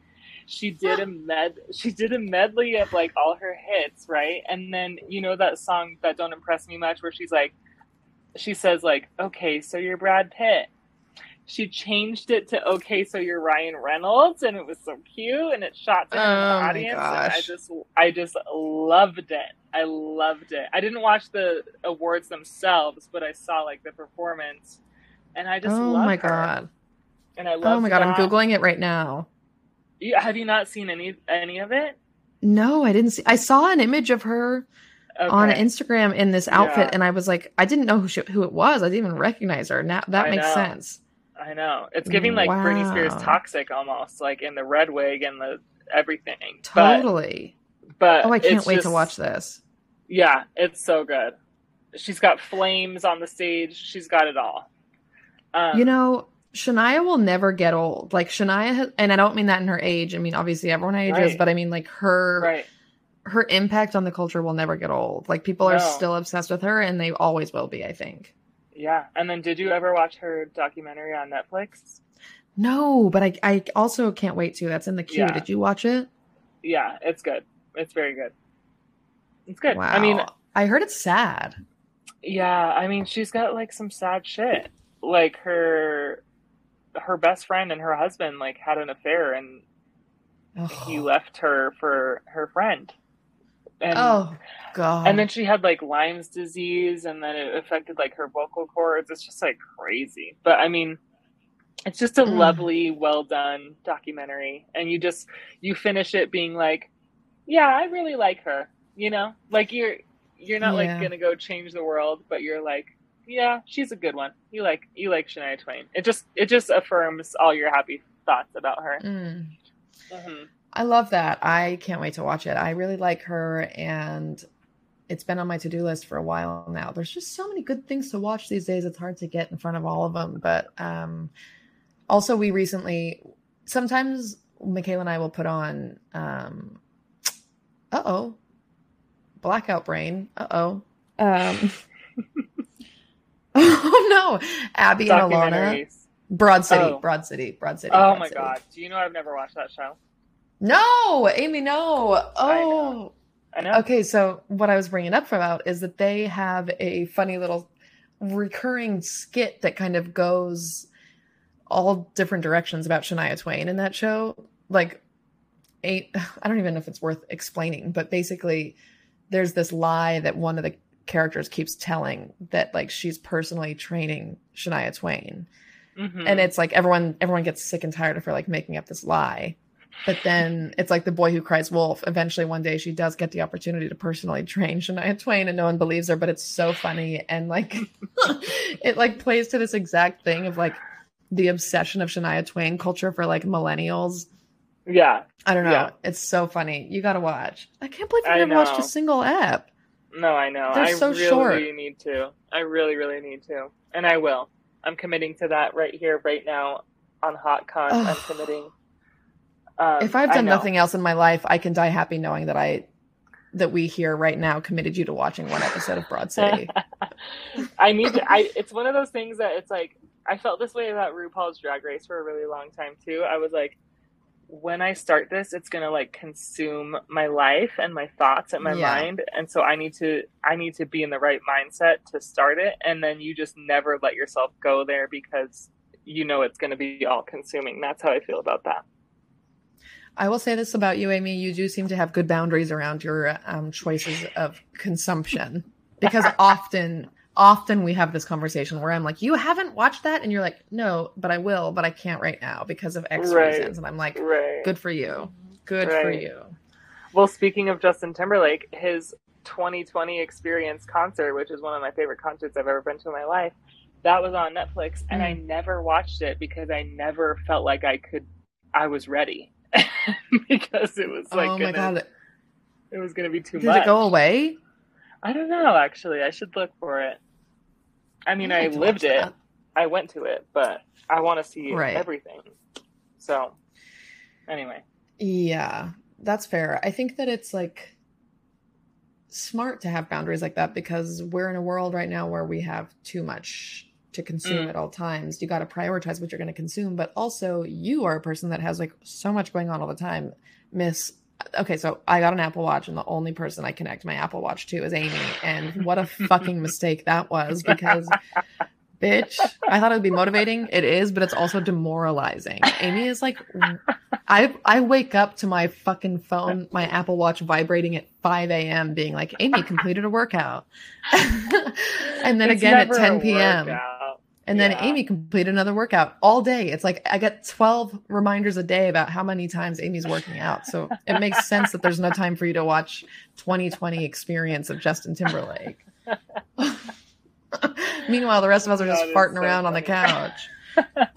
She did a med she did a medley of like all her hits, right? And then you know that song that don't impress me much where she's like she says like, "Okay, so you're Brad Pitt." She changed it to "Okay, so you're Ryan Reynolds," and it was so cute, and it shot to Oh the audience, and I just I just loved it. I loved it. I didn't watch the awards themselves, but I saw like the performance, and I just Oh my her. God. And I love. Oh my God. I'm. Googling it right now. You, have you not seen any any of it? No, I didn't see. I saw an image of her on Instagram in this outfit, Yeah. and I was like, I didn't know who she, who it was. I didn't even recognize her. Now that I makes know. sense. I know it's giving like Britney Spears toxic almost, like in the red wig and the everything. Totally. but oh, I can't wait to watch this. Yeah, it's so good. She's got flames on the stage. She's got it all. Um, you know, Shania will never get old. Like Shania, has, and I don't mean that in her age. I mean obviously everyone ages, Right. but I mean like her Right. her impact on the culture will never get old. Like people are still obsessed with her, and they always will be. I think. Yeah. And then did you ever watch her documentary on Netflix? No, but I I also can't wait to. That's in the queue. Yeah. Did you watch it? Yeah, it's good. It's very good. It's good. Wow. I mean, I heard it's sad. yeah, I mean, she's got like some sad shit. Like her her best friend and her husband like had an affair and he left her for her friend. And oh god. and then she had like Lyme's disease and then it affected like her vocal cords. It's just like crazy. But I mean, it's just a Mm. lovely, well done documentary and you just you finish it being like, yeah, I really like her, you know? Like you're you're not Yeah. like going to go change the world, but you're like, yeah, she's a good one. You like you like Shania Twain. It just it just affirms all your happy thoughts about her. Mm. hmm I love that. I can't wait to watch it. I really like her, and it's been on my to do list for a while now. There's just so many good things to watch these days. It's hard to get in front of all of them. But um, also, we recently, sometimes Michaela and I will put on, um, uh oh, blackout brain. Uh oh. Um, oh no, Abbi and Ilana. Broad City, Oh. Broad City, Broad City. Oh Broad my City. god. Do you know I've never watched that show? No, Amy, no. I Oh, know. I know. okay. So what I was bringing up about is that they have a funny little recurring skit that kind of goes all different directions about Shania Twain in that show. Like, eight. I don't even know if it's worth explaining, but basically, there's this lie that one of the characters keeps telling that like she's personally training Shania Twain Mhm. and it's like everyone everyone gets sick and tired of her like making up this lie but then it's like the boy who cries wolf eventually one day she does get the opportunity to personally train shania twain and no one believes her but it's so funny and like it like plays to this exact thing of like the obsession of shania twain culture for like millennials yeah. i don't know Yeah. it's so funny you gotta watch i can't believe I you've never watched a single app No, I know. They're I so really short. need to. I really, really need to. And I will. I'm committing to that right here, right now on Hot Cont. I'm committing. Um, if i've done nothing else in my life i can die happy knowing that i that we here right now committed you to watching one episode of broad city I need to. I. It's one of those things that it's like I felt this way about RuPaul's Drag Race for a really long time too. I was like, when I start this, it's gonna like consume my life and my thoughts and my Yeah. mind, and so I need to. I need to be in the right mindset to start it, and then you just never let yourself go there because you know it's gonna be all consuming. That's how I feel about that. I will say this about you, Amy. You do seem to have good boundaries around your um, choices of consumption because often, often we have this conversation where I'm like, "You haven't watched that," and you're like, "No, but I will, but I can't right now because of X Right. reasons." And I'm like, Right. "Good for you, good for you." Well, speaking of Justin Timberlake, his 2020 Experience concert, which is one of my favorite concerts I've ever been to in my life, that was on Netflix, and I never watched it because I never felt like I could. I was ready because it was like oh my gonna, god, it was going to be too did much. Did it go away? I don't know. Actually, I should look for it. I mean, I'd I lived it. that. I went to it, but I want to see Right. everything. So, anyway, Yeah, that's fair. I think that it's like smart to have boundaries like that because we're in a world right now where we have too much to consume Mm. at all times. You got to prioritize what you're going to consume, but also you are a person that has like so much going on all the time. Miss Okay, so I got an Apple Watch and the only person I connect my Apple Watch to is Amy and what a fucking mistake that was because bitch, I thought it would be motivating. It is, but it's also demoralizing. Amy is like I I wake up to my fucking phone, my Apple Watch vibrating at 5 a.m. being like, Amy completed a workout. and then It's again at 10 p.m. workout. And then Yeah. Amy completed another workout all day. It's like I get 12 reminders a day about how many times Amy's working out. So it makes sense that there's no time for you to watch 2020 experience of Justin Timberlake. Meanwhile, the rest of us are just That farting so around on the couch.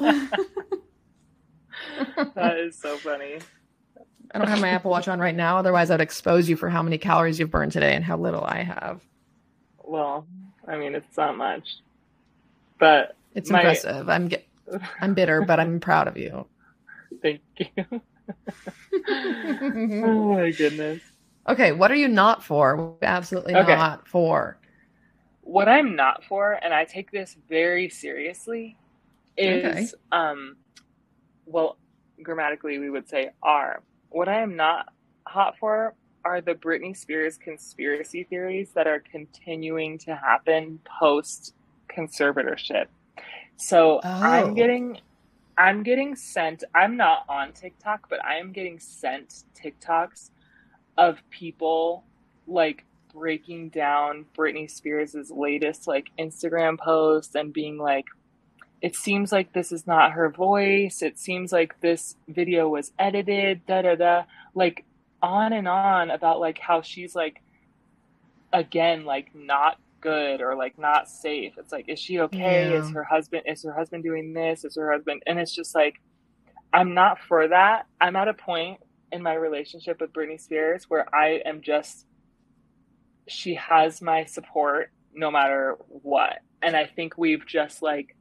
that is so funny. I don't have my Apple Watch on right now. Otherwise, I'd expose you for how many calories you've burned today and how little I have. Well, I mean, it's not much, but It's My- impressive. I'm get. I'm bitter, but I'm proud of you. Thank you. oh my goodness. Okay, what are you not for? Absolutely Okay. not for. What I'm not for, and I take this very seriously, is Okay. um well, grammatically we would say are. What I am not hot for are the Britney Spears conspiracy theories that are continuing to happen post conservatorship. So Oh. I'm getting I'm getting sent I'm not on TikTok, but I am getting sent TikToks of people like breaking down Britney Spears' latest like Instagram post and being like it seems like this is not her voice. It seems like this video was edited, da da da. Like on and on about like how she's like again like not good or like not safe. It's like is she okay? Yeah. Is her husband is her husband doing this? Is her husband and it's just like I'm not for that. I'm at a point in my relationship with Britney Spears where I am just she has my support no matter what. And I think we've just like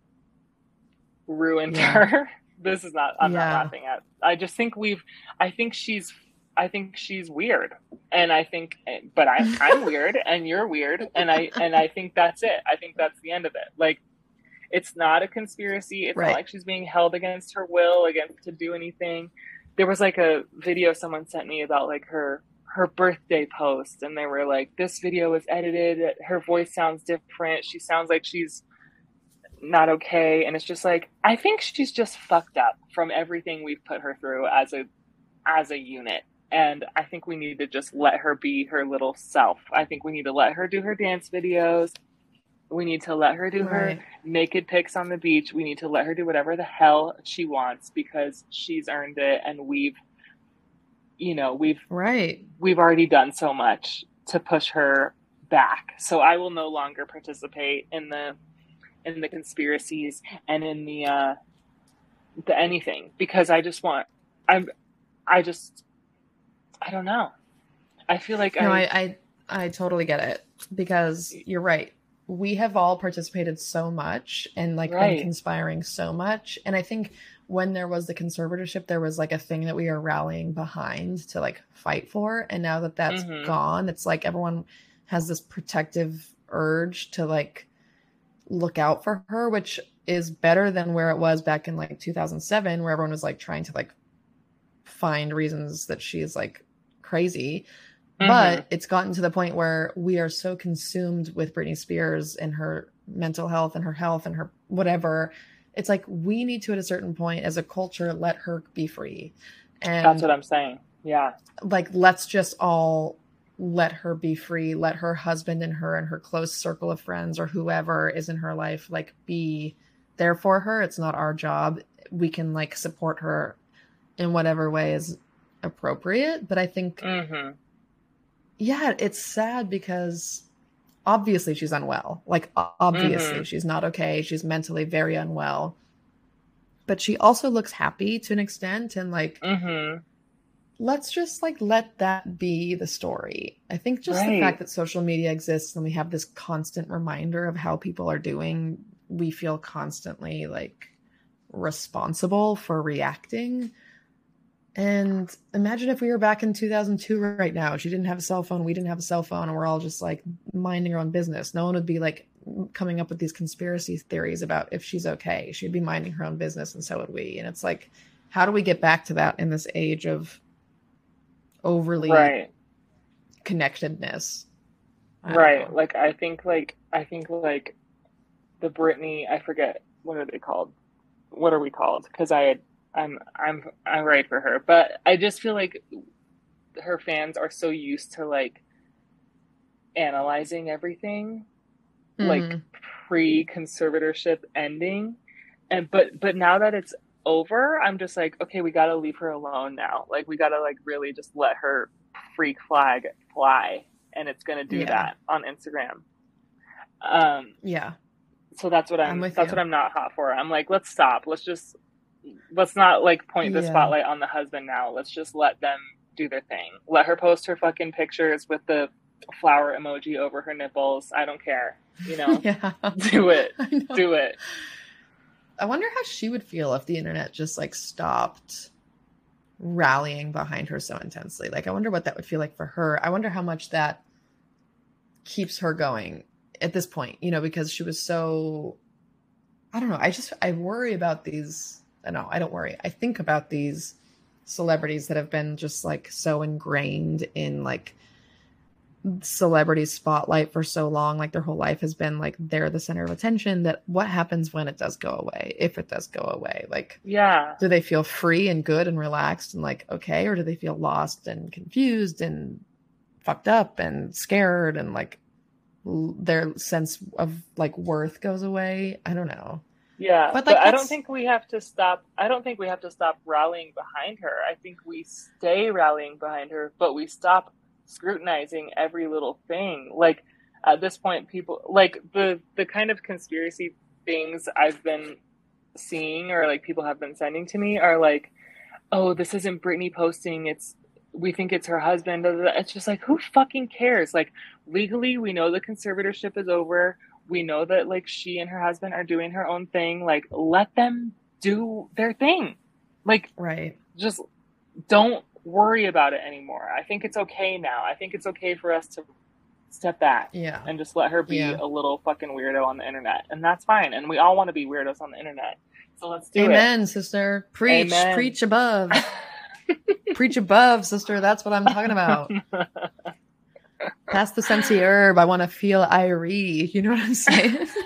ruined Yeah. her. This is not I'm Yeah. not laughing at. I just think we've I think she's I think she's weird. And I think but I I'm weird and you're weird and I and I think that's it. I think that's the end of it. Like it's not a conspiracy. It's Right. not like she's being held against her will, against to do anything. There was like a video someone sent me about like her her birthday post, and they were like, "This video was edited. Her voice sounds different. She sounds like she's not okay." And it's just like I think she's just fucked up from everything we've put her through as a as a unit. And I think we need to just let her be her little self. I think we need to let her do her dance videos. We need to let her do her naked pics on the beach. We need to let her do whatever the hell she wants because she's earned it and we've you know, we've Right. we've already done so much to push her back. So I will no longer participate in the in the conspiracies and in the uh the anything because I just want I'm I just I don't know. I feel like No, I, I, I I totally get it because you're right. We have all participated so much and like Right. been conspiring so much, and I think when there was the conservatorship, there was like a thing that we are rallying behind to like fight for, and now that that's Mhm. gone, it's like everyone has this protective urge to like look out for her, which is better than where it was back in like 2007, where everyone was like trying to like find reasons that she's like crazy Mhm. but it's gotten to the point where we are so consumed with Britney Spears and her mental health and her health and her whatever. It's like we need to, at a certain point, as a culture, let her be free. And that's what I'm saying. Yeah. like, let's just all let her be free. Let her husband and her and her close circle of friends or whoever is in her life, like, be there for her. It's not our job. We can like support her in whatever way is appropriate. But I think Mhm. yeah, it's sad because obviously she's unwell. Like obviously Mhm. she's not okay. She's mentally very unwell. But she also looks happy to an extent and like Mhm. let's just like let that be the story. I think just the fact that social media exists and we have this constant reminder of how people are doing, we feel constantly like responsible for reacting. And imagine if we were back in 2002 right now. She didn't have a cell phone, we didn't have a cell phone, and we're all just like minding our own business. No one would be like coming up with these conspiracy theories about if she's okay. She'd be minding her own business, and so would we. And it's like, how do we get back to that in this age of overly Right. connectedness? Right. know. Like I think like I think like the Britney I forget what are they called? What are we called? Because I had I'm I'm I'm right for her, but I just feel like her fans are so used to like analyzing everything like Mhm. pre conservatorship ending and but but now that it's over i'm just like okay we gotta leave her alone now like we gotta like really just let her freak flag fly and it's gonna do Yeah. that on instagram um yeah. so that's what i'm, I'm with that's you. what i'm not hot for i'm like let's stop let's just let's not like point the Yeah. spotlight on the husband now let's just let them do their thing let her post her fucking pictures with the flower emoji over her nipples i don't care you know Yeah. do it do it I wonder how she would feel if the internet just like stopped rallying behind her so intensely. Like, I wonder what that would feel like for her. I wonder how much that keeps her going at this point, you know, because she was so. I don't know. I just, I worry about these. No, I don't worry. I think about these celebrities that have been just like so ingrained in like celebrity spotlight for so long like their whole life has been like they're the center of attention that what happens when it does go away if it does go away? Like yeah. do they feel free and good and relaxed and like okay or do they feel lost and confused and fucked up and scared and like l- their sense of like worth goes away? I don't know yeah But, but, like, i don't think we have to stop i don't think we have to stop rallying behind her. I think we stay rallying behind her but we stop scrutinizing every little thing. Like at this point people like the the kind of conspiracy things i've been seeing or like people have been sending to me are like oh this isn't Britney posting it's we think it's her husband it's just like who fucking cares? Like legally we know the conservatorship is over we know that like she and her husband are doing her own thing like let them do their thing. Like right. just don't worry about it anymore. I think it's okay now. I think it's okay for us to step back yeah. and just let her be Yeah. a little fucking weirdo on the internet. And that's fine. And we all want to be weirdos on the internet. So let's do it. amen sister. Preach. Amen. preach above. Preach above sister. That's what i'm talking about Pass the scentsy herb. I want to feel Irie. You know what I'm saying?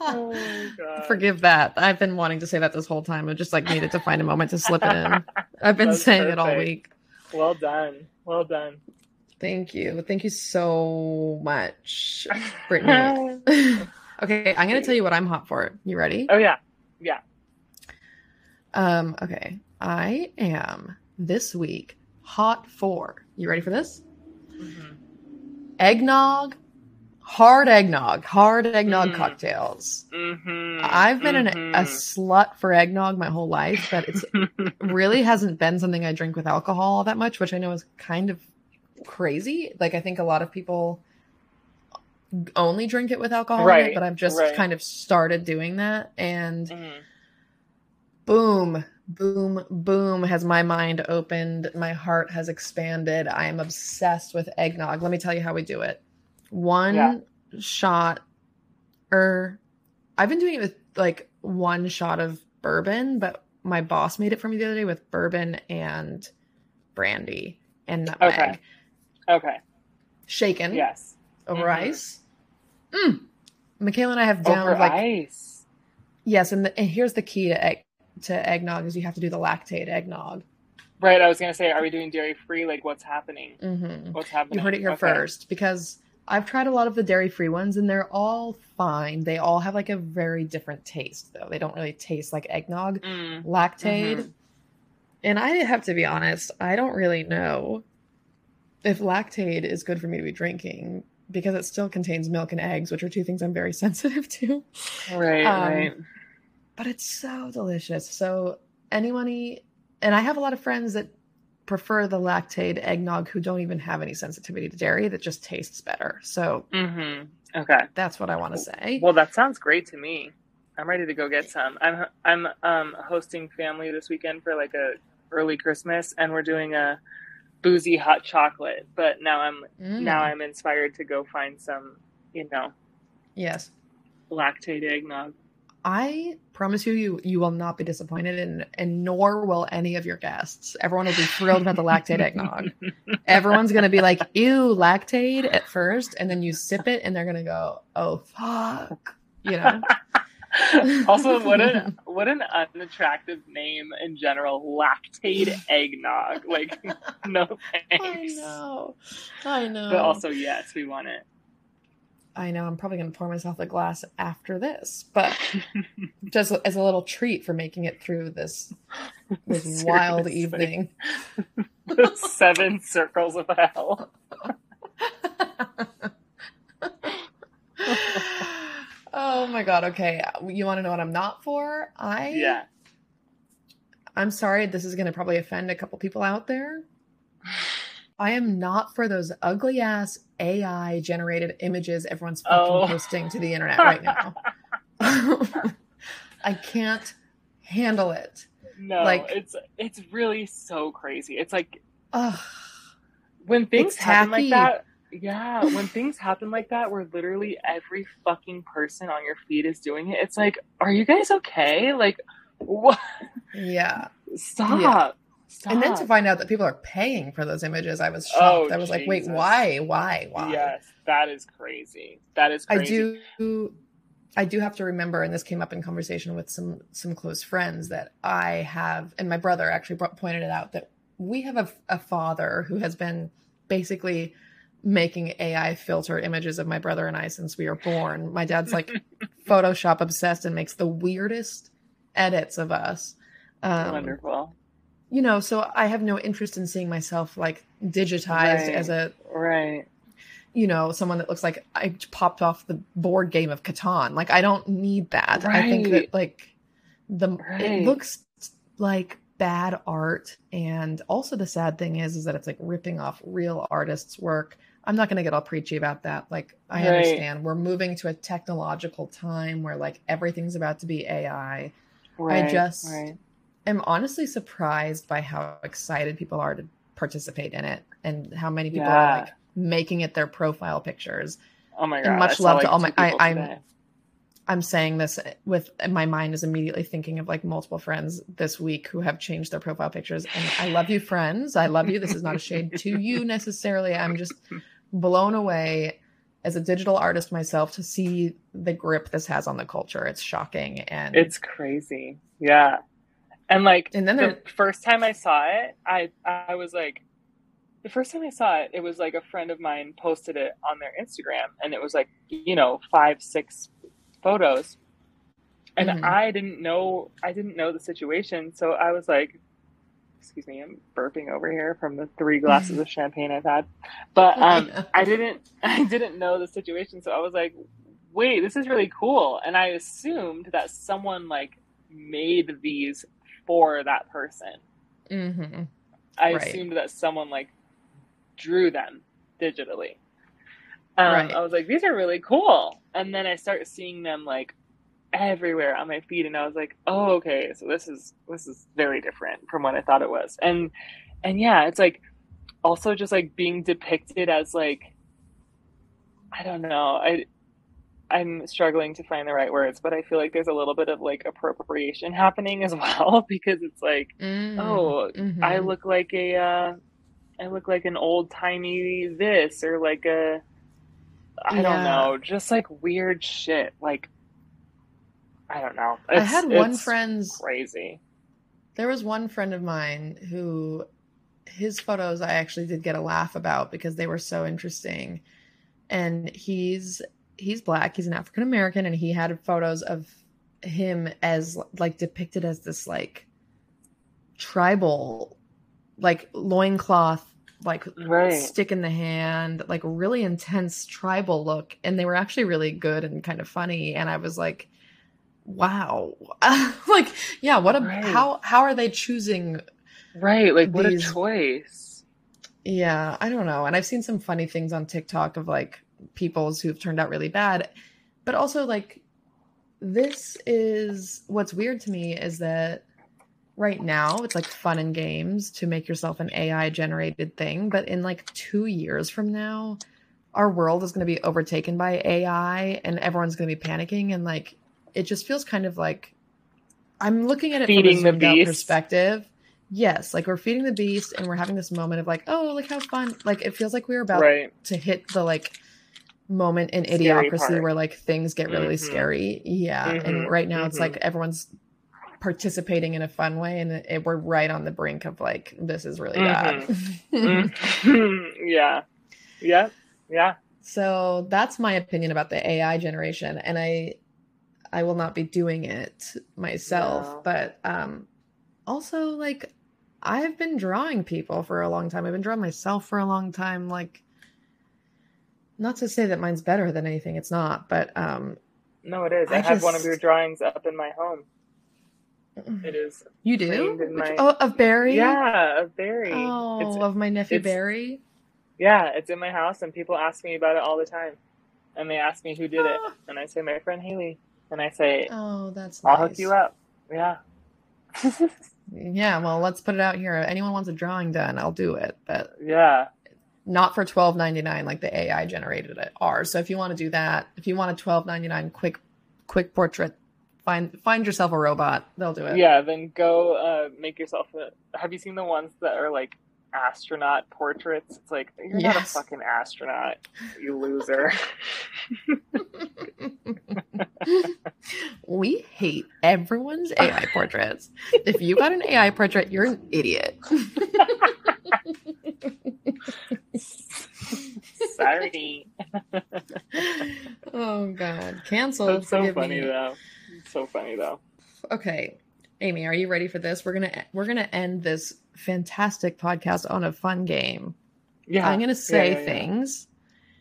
oh my god Forgive that. I've been wanting to say that this whole time. I just like needed to find a moment to slip it in. I've been That's saying it all week. well done well done Thank you. Thank you so much, Brittany. okay, I'm gonna tell you what I'm hot for. You ready? oh yeah. yeah Um, okay. I am this week hot for. You ready for this? Mhm. Eggnog, hard eggnog, hard eggnog Mm. cocktails. Mhm. I've been an, a Mhm. slut for eggnog my whole life, but it's really hasn't been something I drink with alcohol all that much, which I know is kind of crazy. Like I think a lot of people only drink it with alcohol Right, it, but I've just right. kind of started doing that and Mhm. Boom, boom, boom has my mind opened, my heart has expanded. I am obsessed with eggnog. Let me tell you how we do it. One Yeah. shot or I've been doing it with like one shot of bourbon, but my boss made it for me the other day with bourbon and brandy and nutmeg. Okay. okay Shaken yes over Mhm. ice. Mm. Michaela and I have down over like ice yes, and, the, and here's the key to egg to eggnog is you have to do the Lactaid eggnog. right i was gonna say are we doing dairy free like what's happening hmm what's happening You heard it here Okay. first because I've tried a lot of the dairy free ones and they're all fine. They all have like a very different taste though. They don't really taste like eggnog. Mm. Lactaid. Mhm. And I have to be honest, I don't really know if Lactaid is good for me to be drinking because it still contains milk and eggs, which are two things I'm very sensitive to. right Um, right But it's so delicious. So anyone, and I have a lot of friends that prefer the Lactaid eggnog who don't even have any sensitivity to dairy that just tastes better. So hmm okay that's what I want to say. Well, that sounds great to me. I'm ready to go get some. I'm I'm um, hosting family this weekend for like a early Christmas, and we're doing a boozy hot chocolate. But now I'm Mm. now I'm inspired to go find some, you know, yes. Lactaid eggnog. I promise you, you you will not be disappointed, and and nor will any of your guests. Everyone will be thrilled about the Lactaid eggnog. Everyone's gonna be like, "Ew, Lactaid" at first, and then you sip it, and they're gonna go, "Oh fuck," you know. also, what an what an unattractive name in general. Lactaid eggnog. Like, no thanks. I know, I know. But also, yes, we want it. I know. I'm probably gonna pour myself a glass after this, but just as a little treat for making it through this this wild evening. The seven circles of hell. oh my god. Okay, you want to know what I'm not for? I Yeah. I'm sorry. This is going to probably offend a couple people out there. I am not for those ugly ass AI generated images everyone's fucking Oh. posting to the internet right now. I can't handle it. No, Like- it's it's really so crazy. It's like Ugh. when things happen tacky. like that. Yeah, when things happen like that, where literally every fucking person on your feed is doing it, it's like, are you guys okay? Like, what? Yeah. Stop. Stop. And then to find out that people are paying for those images, I was shocked. Oh, I was like, wait, why? Why? Why? Yes, that is crazy. That is I crazy. do I do have to remember, and this came up in conversation with some some close friends that I have, and my brother actually brought, pointed it out that we have a, a father who has been basically making AI filter images of my brother and I since we were born. My dad's like Photoshop obsessed and makes the weirdest edits of us. Um, Wonderful. You know, so I have no interest in seeing myself like digitized Right. as a Right. you know, someone that looks like I popped off the board game of Catan. Like I don't need that. I think that like the Right. it looks like bad art and also the sad thing is is that it's like ripping off real artists' work. I'm not going to get all preachy about that. Like I Right. understand we're moving to a technological time where like everything's about to be AI. Right. just- Right. I'm honestly surprised by how excited people are to participate in it and how many people Yeah. are like making it their profile pictures. Oh my god. And much love to all my- I- I'm- today. I'm saying this with my mind is immediately thinking of like multiple friends this week who have changed their profile pictures. And I love you, friends. I love you. This is not a shade to you necessarily. I'm just blown away as a digital artist myself to see the grip this has on the culture. It's shocking. And It's crazy. Yeah. And like And then the first time I saw it, I I was like the first time I saw it, it was like a friend of mine posted it on their Instagram and it was like, you know, five, six photos. And Mhm. I didn't know I didn't know the situation. So I was like excuse me, I'm burping over here from the three glasses of champagne I've had. But um I didn't I didn't know the situation, so I was like, wait, this is really cool. And I assumed that someone like made these for that person. Mhm. I Right. assumed that someone like drew them digitally. Um, Right. I was like, these are really cool. And then I start seeing them like everywhere on my feed, and I was like, oh, okay, so this is this is very different from what I thought it was. And and yeah, it's like also just like being depicted as like I don't know, I I'm struggling to find the right words, but I feel like there's a little bit of like appropriation happening as well because it's like Mm. oh Mhm. I look like a uh I look like an old timey this or like a I Yeah. don't know, just like weird shit. Like I don't know. I had one it's friend's crazy. There was one friend of mine who his photos I actually did get a laugh about because they were so interesting. And he's he's black, he's an African American and he had photos of him as like depicted as this like tribal like loincloth like Right. stick in the hand, like really intense tribal look. And they were actually really good and kind of funny. And I was like, wow. like, yeah, what a Right. how how are they choosing Right, like what a choice. yeah, I don't know. And I've seen some funny things on TikTok of like people's who've turned out really bad. But also like this is what's weird to me is that right now it's like fun and games to make yourself an AI generated thing, but in like 2 years from now our world is going to be overtaken by AI and everyone's going to be panicking and like it just feels kind of like I'm looking at it Feeding the from a out beast. perspective. Yes, like we're feeding the beast and we're having this moment of like, oh, like how fun. Like it feels like we're about Right. to hit the like moment in idiocracy part. where like things get really Mhm. scary. Yeah. Mhm, And right now it's mhm. like everyone's participating in a fun way and it, we're right on the brink of like this is really bad. Mhm. yeah. Yeah. Yeah. so that's my opinion about the AI generation and I I will not be doing it myself, No. but um also like I've been drawing people for a long time. I've been drawing myself for a long time like not to say that mine's better than anything, it's not, but um No, it is. I, I have one of your drawings up in my home. It is. you do? Which- my- oh, of Barry? Yeah, a Barry. Oh, It's of my nephew Barry. Yeah, it's in my house, and people ask me about it all the time. And they ask me who did it, and I say my friend Haleigh, and I say Oh, that's I'll nice. hook you up. Yeah. Yeah, well, let's put it out here. Anyone wants a drawing done, I'll do it, but yeah. Not for twelve ninety nine like the AI generated it are. So if you want to do that, if you want a twelve ninety nine quick quick portrait, find find yourself a robot. They'll do it. Yeah, then go uh, make yourself a. Have you seen the ones that are like astronaut portraits? It's like you're not a fucking astronaut, you loser. we hate everyone's AI portraits. If you got an AI portrait, you're an idiot. Sorry. oh god, cancel. That's so funny me. though. So funny though. Okay, Amy, are you ready for this? We're gonna we're gonna end this fantastic podcast on a fun game. Yeah. I'm gonna say yeah, yeah. things,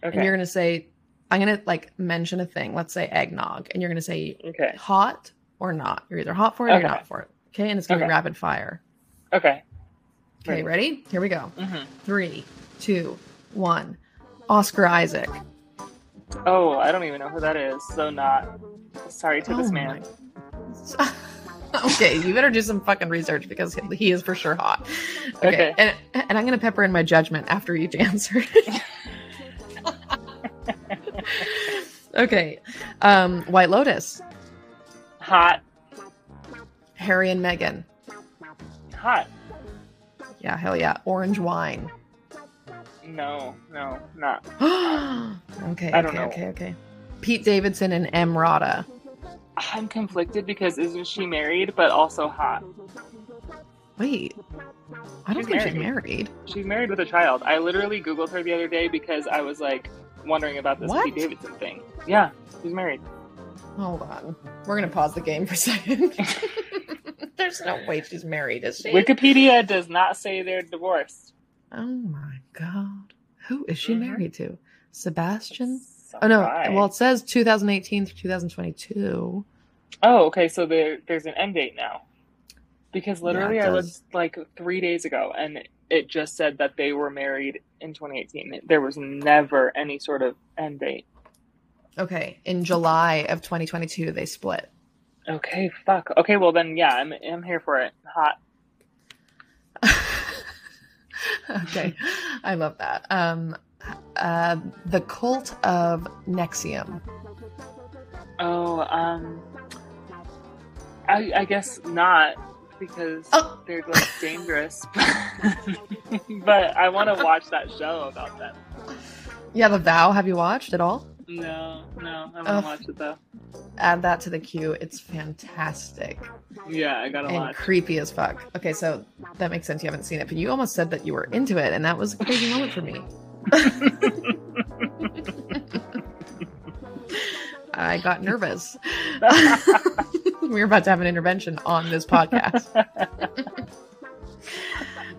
Okay. and you're gonna say, I'm gonna like mention a thing. Let's say eggnog, and you're gonna say Okay. hot or not. You're either hot for it or Okay. you're not for it. Okay, and it's gonna be rapid fire. Okay. Okay, ready? Here we go. hmm Three, two, one. Oscar Isaac. Oh, I don't even know who that is. So not. Sorry to this Oh man. my- okay, you better do some fucking research because he is for sure hot. Okay, Okay. And, and I'm gonna pepper in my judgment after each answer. okay, um, White Lotus, Hot. Harry and Meghan. Hot. Yeah, hell yeah. Orange wine. No, no, not. okay, I don't okay, know. okay, okay. Pete Davidson and Emrata. I'm conflicted because isn't she married but also hot? Wait, I don't She's think she's married. married. She's married with a child. I literally googled her the other day because I was like wondering about this What? Pete Davidson thing. Yeah, she's married. Hold on. We're gonna pause the game for a second. There's no way she's married, is she? Wikipedia does not say they're divorced. Oh my god. Who is she Mhm. married to? Sebastian? Some Oh no. guy. Well, it says 2018 through 2022. Oh, okay. So there, there's an end date now. Because literally, it I looked like three days ago, and it just said that they were married in 2018. There was never any sort of end date. Okay. In July of 2022, they split. Okay, fuck. Okay, well then, yeah, I'm I'm here for it. Hot. okay. I love that. Um uh the cult of NXIVM. Oh, um, I I guess not because Oh. they're like dangerous. but I want to watch that show about them. Yeah, The Vow. Have you watched it at all? No, no, I want Ugh. to watch it though. Add that to the queue. It's fantastic. Yeah, I gotta and watch. creepy as fuck. Okay, so that makes sense. You haven't seen it, but you almost said that you were into it, and that was a crazy moment for me. I got nervous. we were about to have an intervention on this podcast.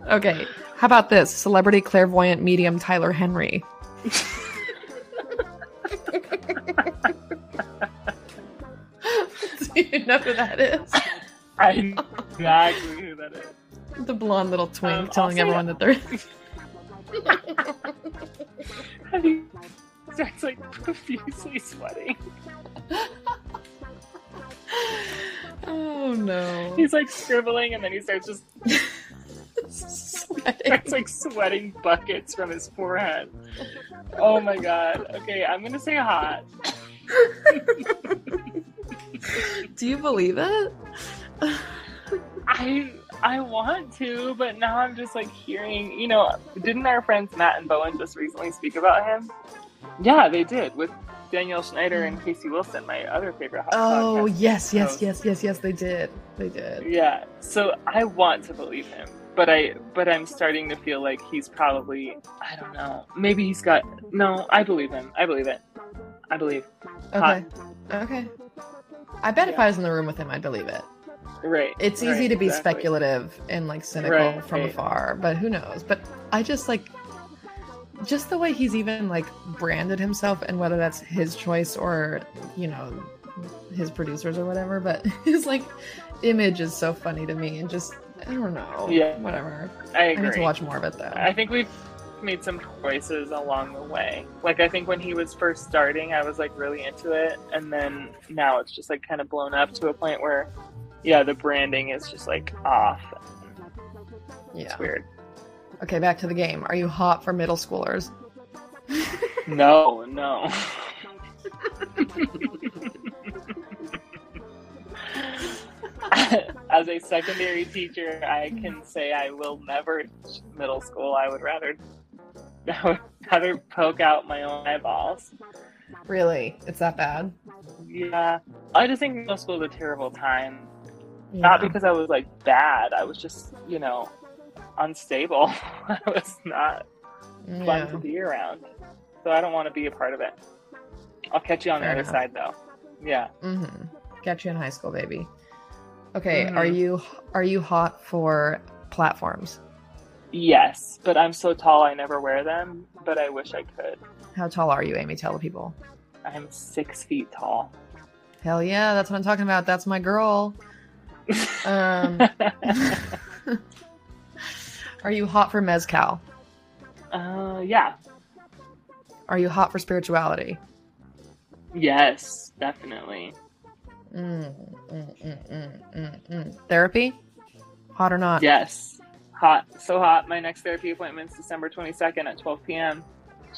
okay, how about this? Celebrity clairvoyant medium Tyler Henry. Do you know who that is? I know exactly who that is. The blonde little twink Um, telling everyone that they're. Have you like profusely sweating? oh no. He's like scribbling, and then he starts just Starts like sweating buckets from his forehead. Oh my god. Okay, I'm gonna say hot. Do you believe it? I I want to, but now I'm just like hearing. You know, didn't our friends Matt and Bowen just recently speak about him? Yeah, they did with Danielle Schneider and Casey Wilson, my other favorite. hot Oh podcast yes, yes, yes, yes, yes. They did. They did. Yeah, so I want to believe him, but I but I'm starting to feel like he's probably I don't know. Maybe he's got no. I believe him. I believe it. I believe. Okay. Okay. I bet if I was in the room with him, I'd believe it. Right. It's easy right, to be exactly. speculative and like cynical Right, from right. afar, but who knows? But I just like just the way he's even like branded himself and whether that's his choice or, you know, his producers or whatever, but his like image is so funny to me and just I don't know. Yeah. Whatever. I I need to watch more of it though. I think we've made some choices along the way. Like I think when he was first starting, I was like really into it, and then now it's just like kind of blown up to a point where, yeah, the branding is just like off. Yeah. It's weird. Okay, back to the game. Are you hot for middle schoolers? No, no. As a secondary teacher, I can say I will never teach middle school. I would rather, I would rather poke out my own eyeballs. Really? It's that bad? Yeah, I just think middle school is a terrible time. Not because I was like bad. I was just, you know, unstable. I was not fun to be around. So I don't want to be a part of it. I'll catch you on Fair the other enough. side though. Yeah. Mm-hmm. Get you in high school, baby. Okay, Mhm. are you are you hot for platforms? Yes, but I'm so tall I never wear them, but I wish I could. How tall are you, Amy? Tell the people. I'm six feet tall. Hell yeah, that's what I'm talking about. That's my girl. Um, are you hot for mezcal? uh yeah. Are you hot for spirituality? Yes, definitely. Mm, mm, mm, mm, mm, mm. Therapy? Hot or not? Yes. Hot. So hot. My next therapy appointment is December 22nd at 12 p.m.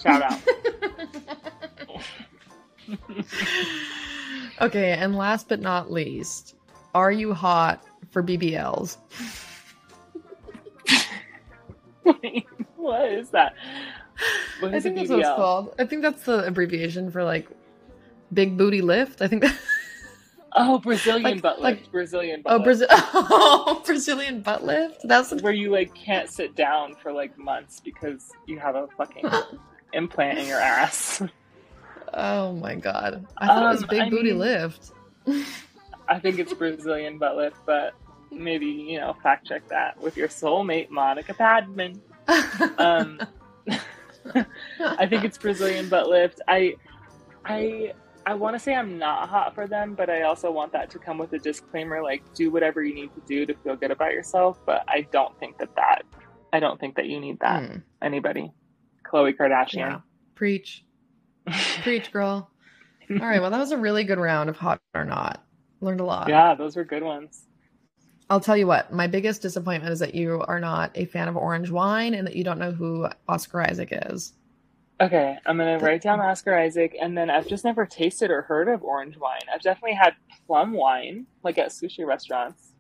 Shout out. okay, and last but not least, are you hot for BBLs? Wait, what is that? What I think that's what it's called. I think that's the abbreviation for like big booty lift. I think that. Oh, Brazilian Like- butt like- lift. Brazilian butt Oh, lift. Brazil. Oh, Brazilian butt lift. That's where you like can't sit down for like months because you have a fucking implant in your ass. Oh my god. I thought it was Um, big I booty mean- lift. I think it's Brazilian butt lift, but maybe you know fact check that with your soulmate Monica Padman. Um, I think it's Brazilian butt lift. I, I, I want to say I'm not hot for them, but I also want that to come with a disclaimer, like do whatever you need to do to feel good about yourself. But I don't think that that, I don't think that you need that. Hmm, Anybody, Khloe Kardashian. yeah. Preach. Preach, girl. All right, well, that was a really good round of hot or not. Learned a lot. yeah, those were good ones. I'll tell you what, my biggest disappointment is that you are not a fan of orange wine and that you don't know who Oscar Isaac is. Okay, I'm gonna write down Oscar Isaac, and then I've just never tasted or heard of orange wine. I've definitely had plum wine, like at sushi restaurants,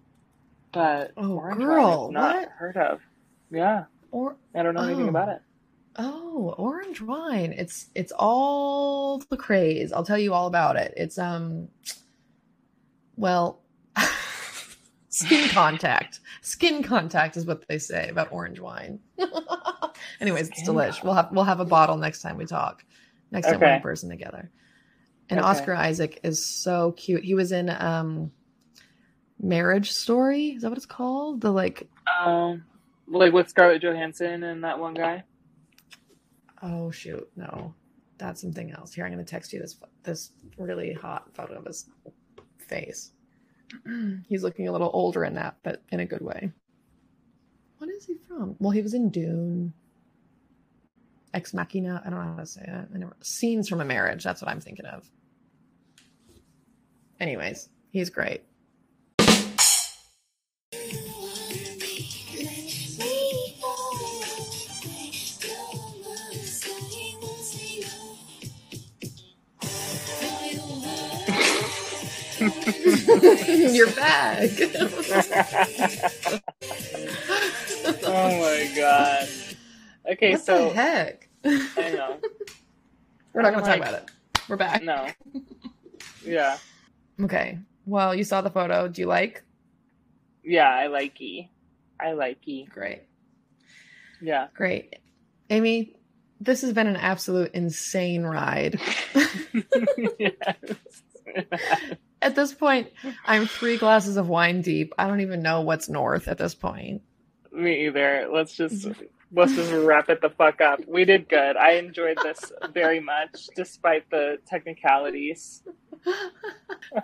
but Oh, orange girl, wine I've not what? heard of. Yeah, Or I don't know anything Oh. about it. oh, orange wine. It's it's all the craze. I'll tell you all about it. It's um well skin contact. Skin contact is what they say about orange wine. Anyways, it's delish. We'll have we'll have a bottle next time we talk. Next time we're in person together. And Okay. Oscar Isaac is so cute. He was in um Marriage Story. Is that what it's called? The like Um, like with Scarlett Johansson and that one guy. oh shoot, no. That's something else. Here I'm going to text you this this really hot photo of his face. He's looking a little older in that, but in a good way. What is he from? Well, he was in Dune. Ex Machina. I don't know how to say it. I never, scenes from a marriage. That's what I'm thinking of. Anyways, he's great. You're back. oh my god. Okay, what so the heck? I know. We're not going to talk about it. We're back. No. Yeah. Okay. Well, you saw the photo. Do you like? Yeah, I like E. I like E. Great. Yeah. Great. Amy, this has been an absolute insane ride. At this point, I'm three glasses of wine deep. I don't even know what's north at this point. Me either. Let's just let's just wrap it the fuck up. We did good. I enjoyed this very much, despite the technicalities.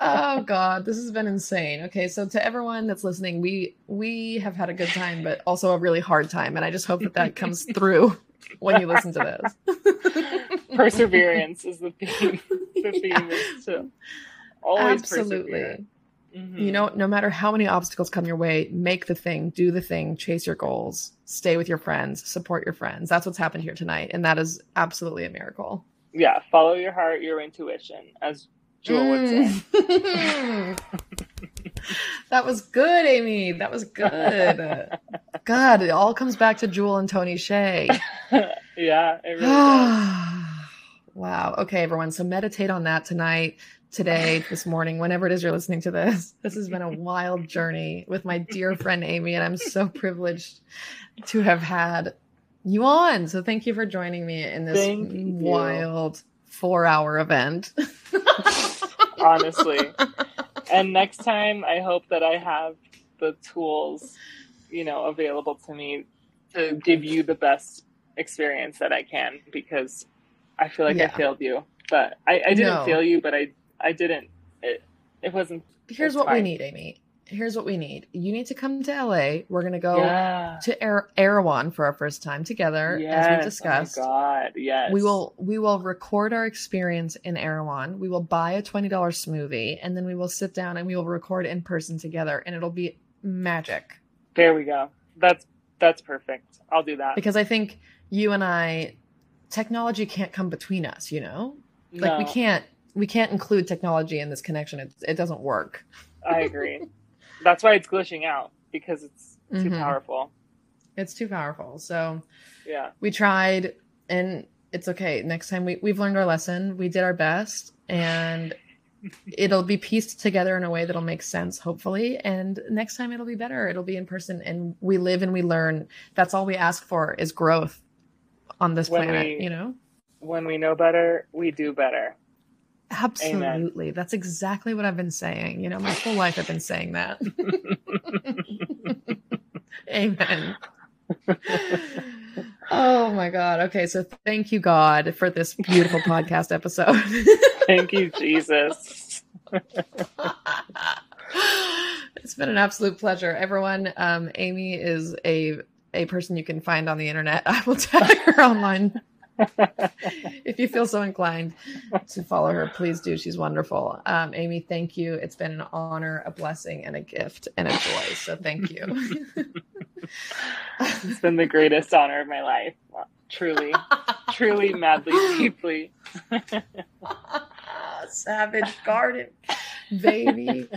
oh god this has been insane okay so to everyone that's listening we we have had a good time but also a really hard time and i just hope that that comes through when you listen to this Perseverance is the theme. The theme is to always absolutely persevere. Mhm. you know no matter how many obstacles come your way make the thing do the thing chase your goals stay with your friends support your friends that's what's happened here tonight and that is absolutely a miracle yeah, follow your heart, your intuition, as Jewel would say. Mm. that was good, Amy. That was good. God, it all comes back to Jewel and Tony Hsieh. yeah, it really does. wow. Okay, everyone. So meditate on that tonight, today, this morning, whenever it is you're listening to this. This has been a wild journey with my dear friend Amy, and I'm so privileged to have had you on. So thank you for joining me in this Thank wild four hour event. honestly. And next time, I hope that I have the tools, you know, available to me to give you the best experience that I can because I feel like Yeah. I failed you. But I, I didn't No. fail you, but I I didn't. It, it wasn't. Here's what we need, Amy. Here's what we need. You need to come to LA. We're gonna go yeah. to er- Erewhon for our first time together, Yes. as we discussed. Oh my God. Yes. We will we will record our experience in Erewhon. We will buy a twenty dollars smoothie, and then we will sit down and we will record in person together, and it'll be magic. There we go. That's that's perfect. I'll do that. Because I think you and I, technology can't come between us. You know, like we can't we can't include technology in this connection. It it doesn't work. I agree. That's why it's glitching out because it's too Mhm. powerful. It's too powerful. So. Yeah. we tried and it's okay next time we, we've learned our lesson we did our best and it'll be pieced together in a way that'll make sense hopefully and next time it'll be better it'll be in person and we live and we learn that's all we ask for is growth on this When planet we- you know When we know better, we do better. Absolutely. That's exactly what i've been saying. You know my whole life i've been saying that. Amen. Oh my god. Okay so thank you god for this beautiful podcast episode. Thank you, Jesus. it's been an absolute pleasure. Everyone um amy is a a person you can find on the internet. I will tag her online if you feel so inclined to follow her please do. She's wonderful. Um amy thank you. It's been an honor a blessing and a gift and a joy. So thank you. It's been the greatest honor of my life. Truly, truly, madly, deeply. Savage garden. Baby.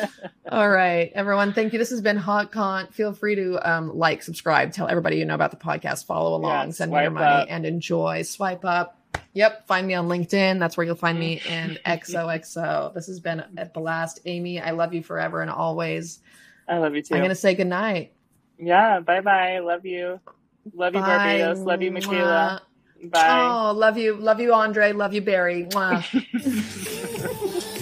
All right everyone. Thank you. This has been Hot Cont feel free to um, like subscribe. Tell everybody you know about the podcast. Follow along. Yeah, send me your money up. and enjoy. Swipe up. Yep find me on linkedin. That's where you'll find me and xoxo this has been a blast. Amy i love you forever and always. I love you too. i'm gonna say goodnight. Yeah, bye bye. Love you. Love you, Bye. Barbados. Love you, Michaela. Mwah. Bye. oh love you love you andre love you barry Mwah.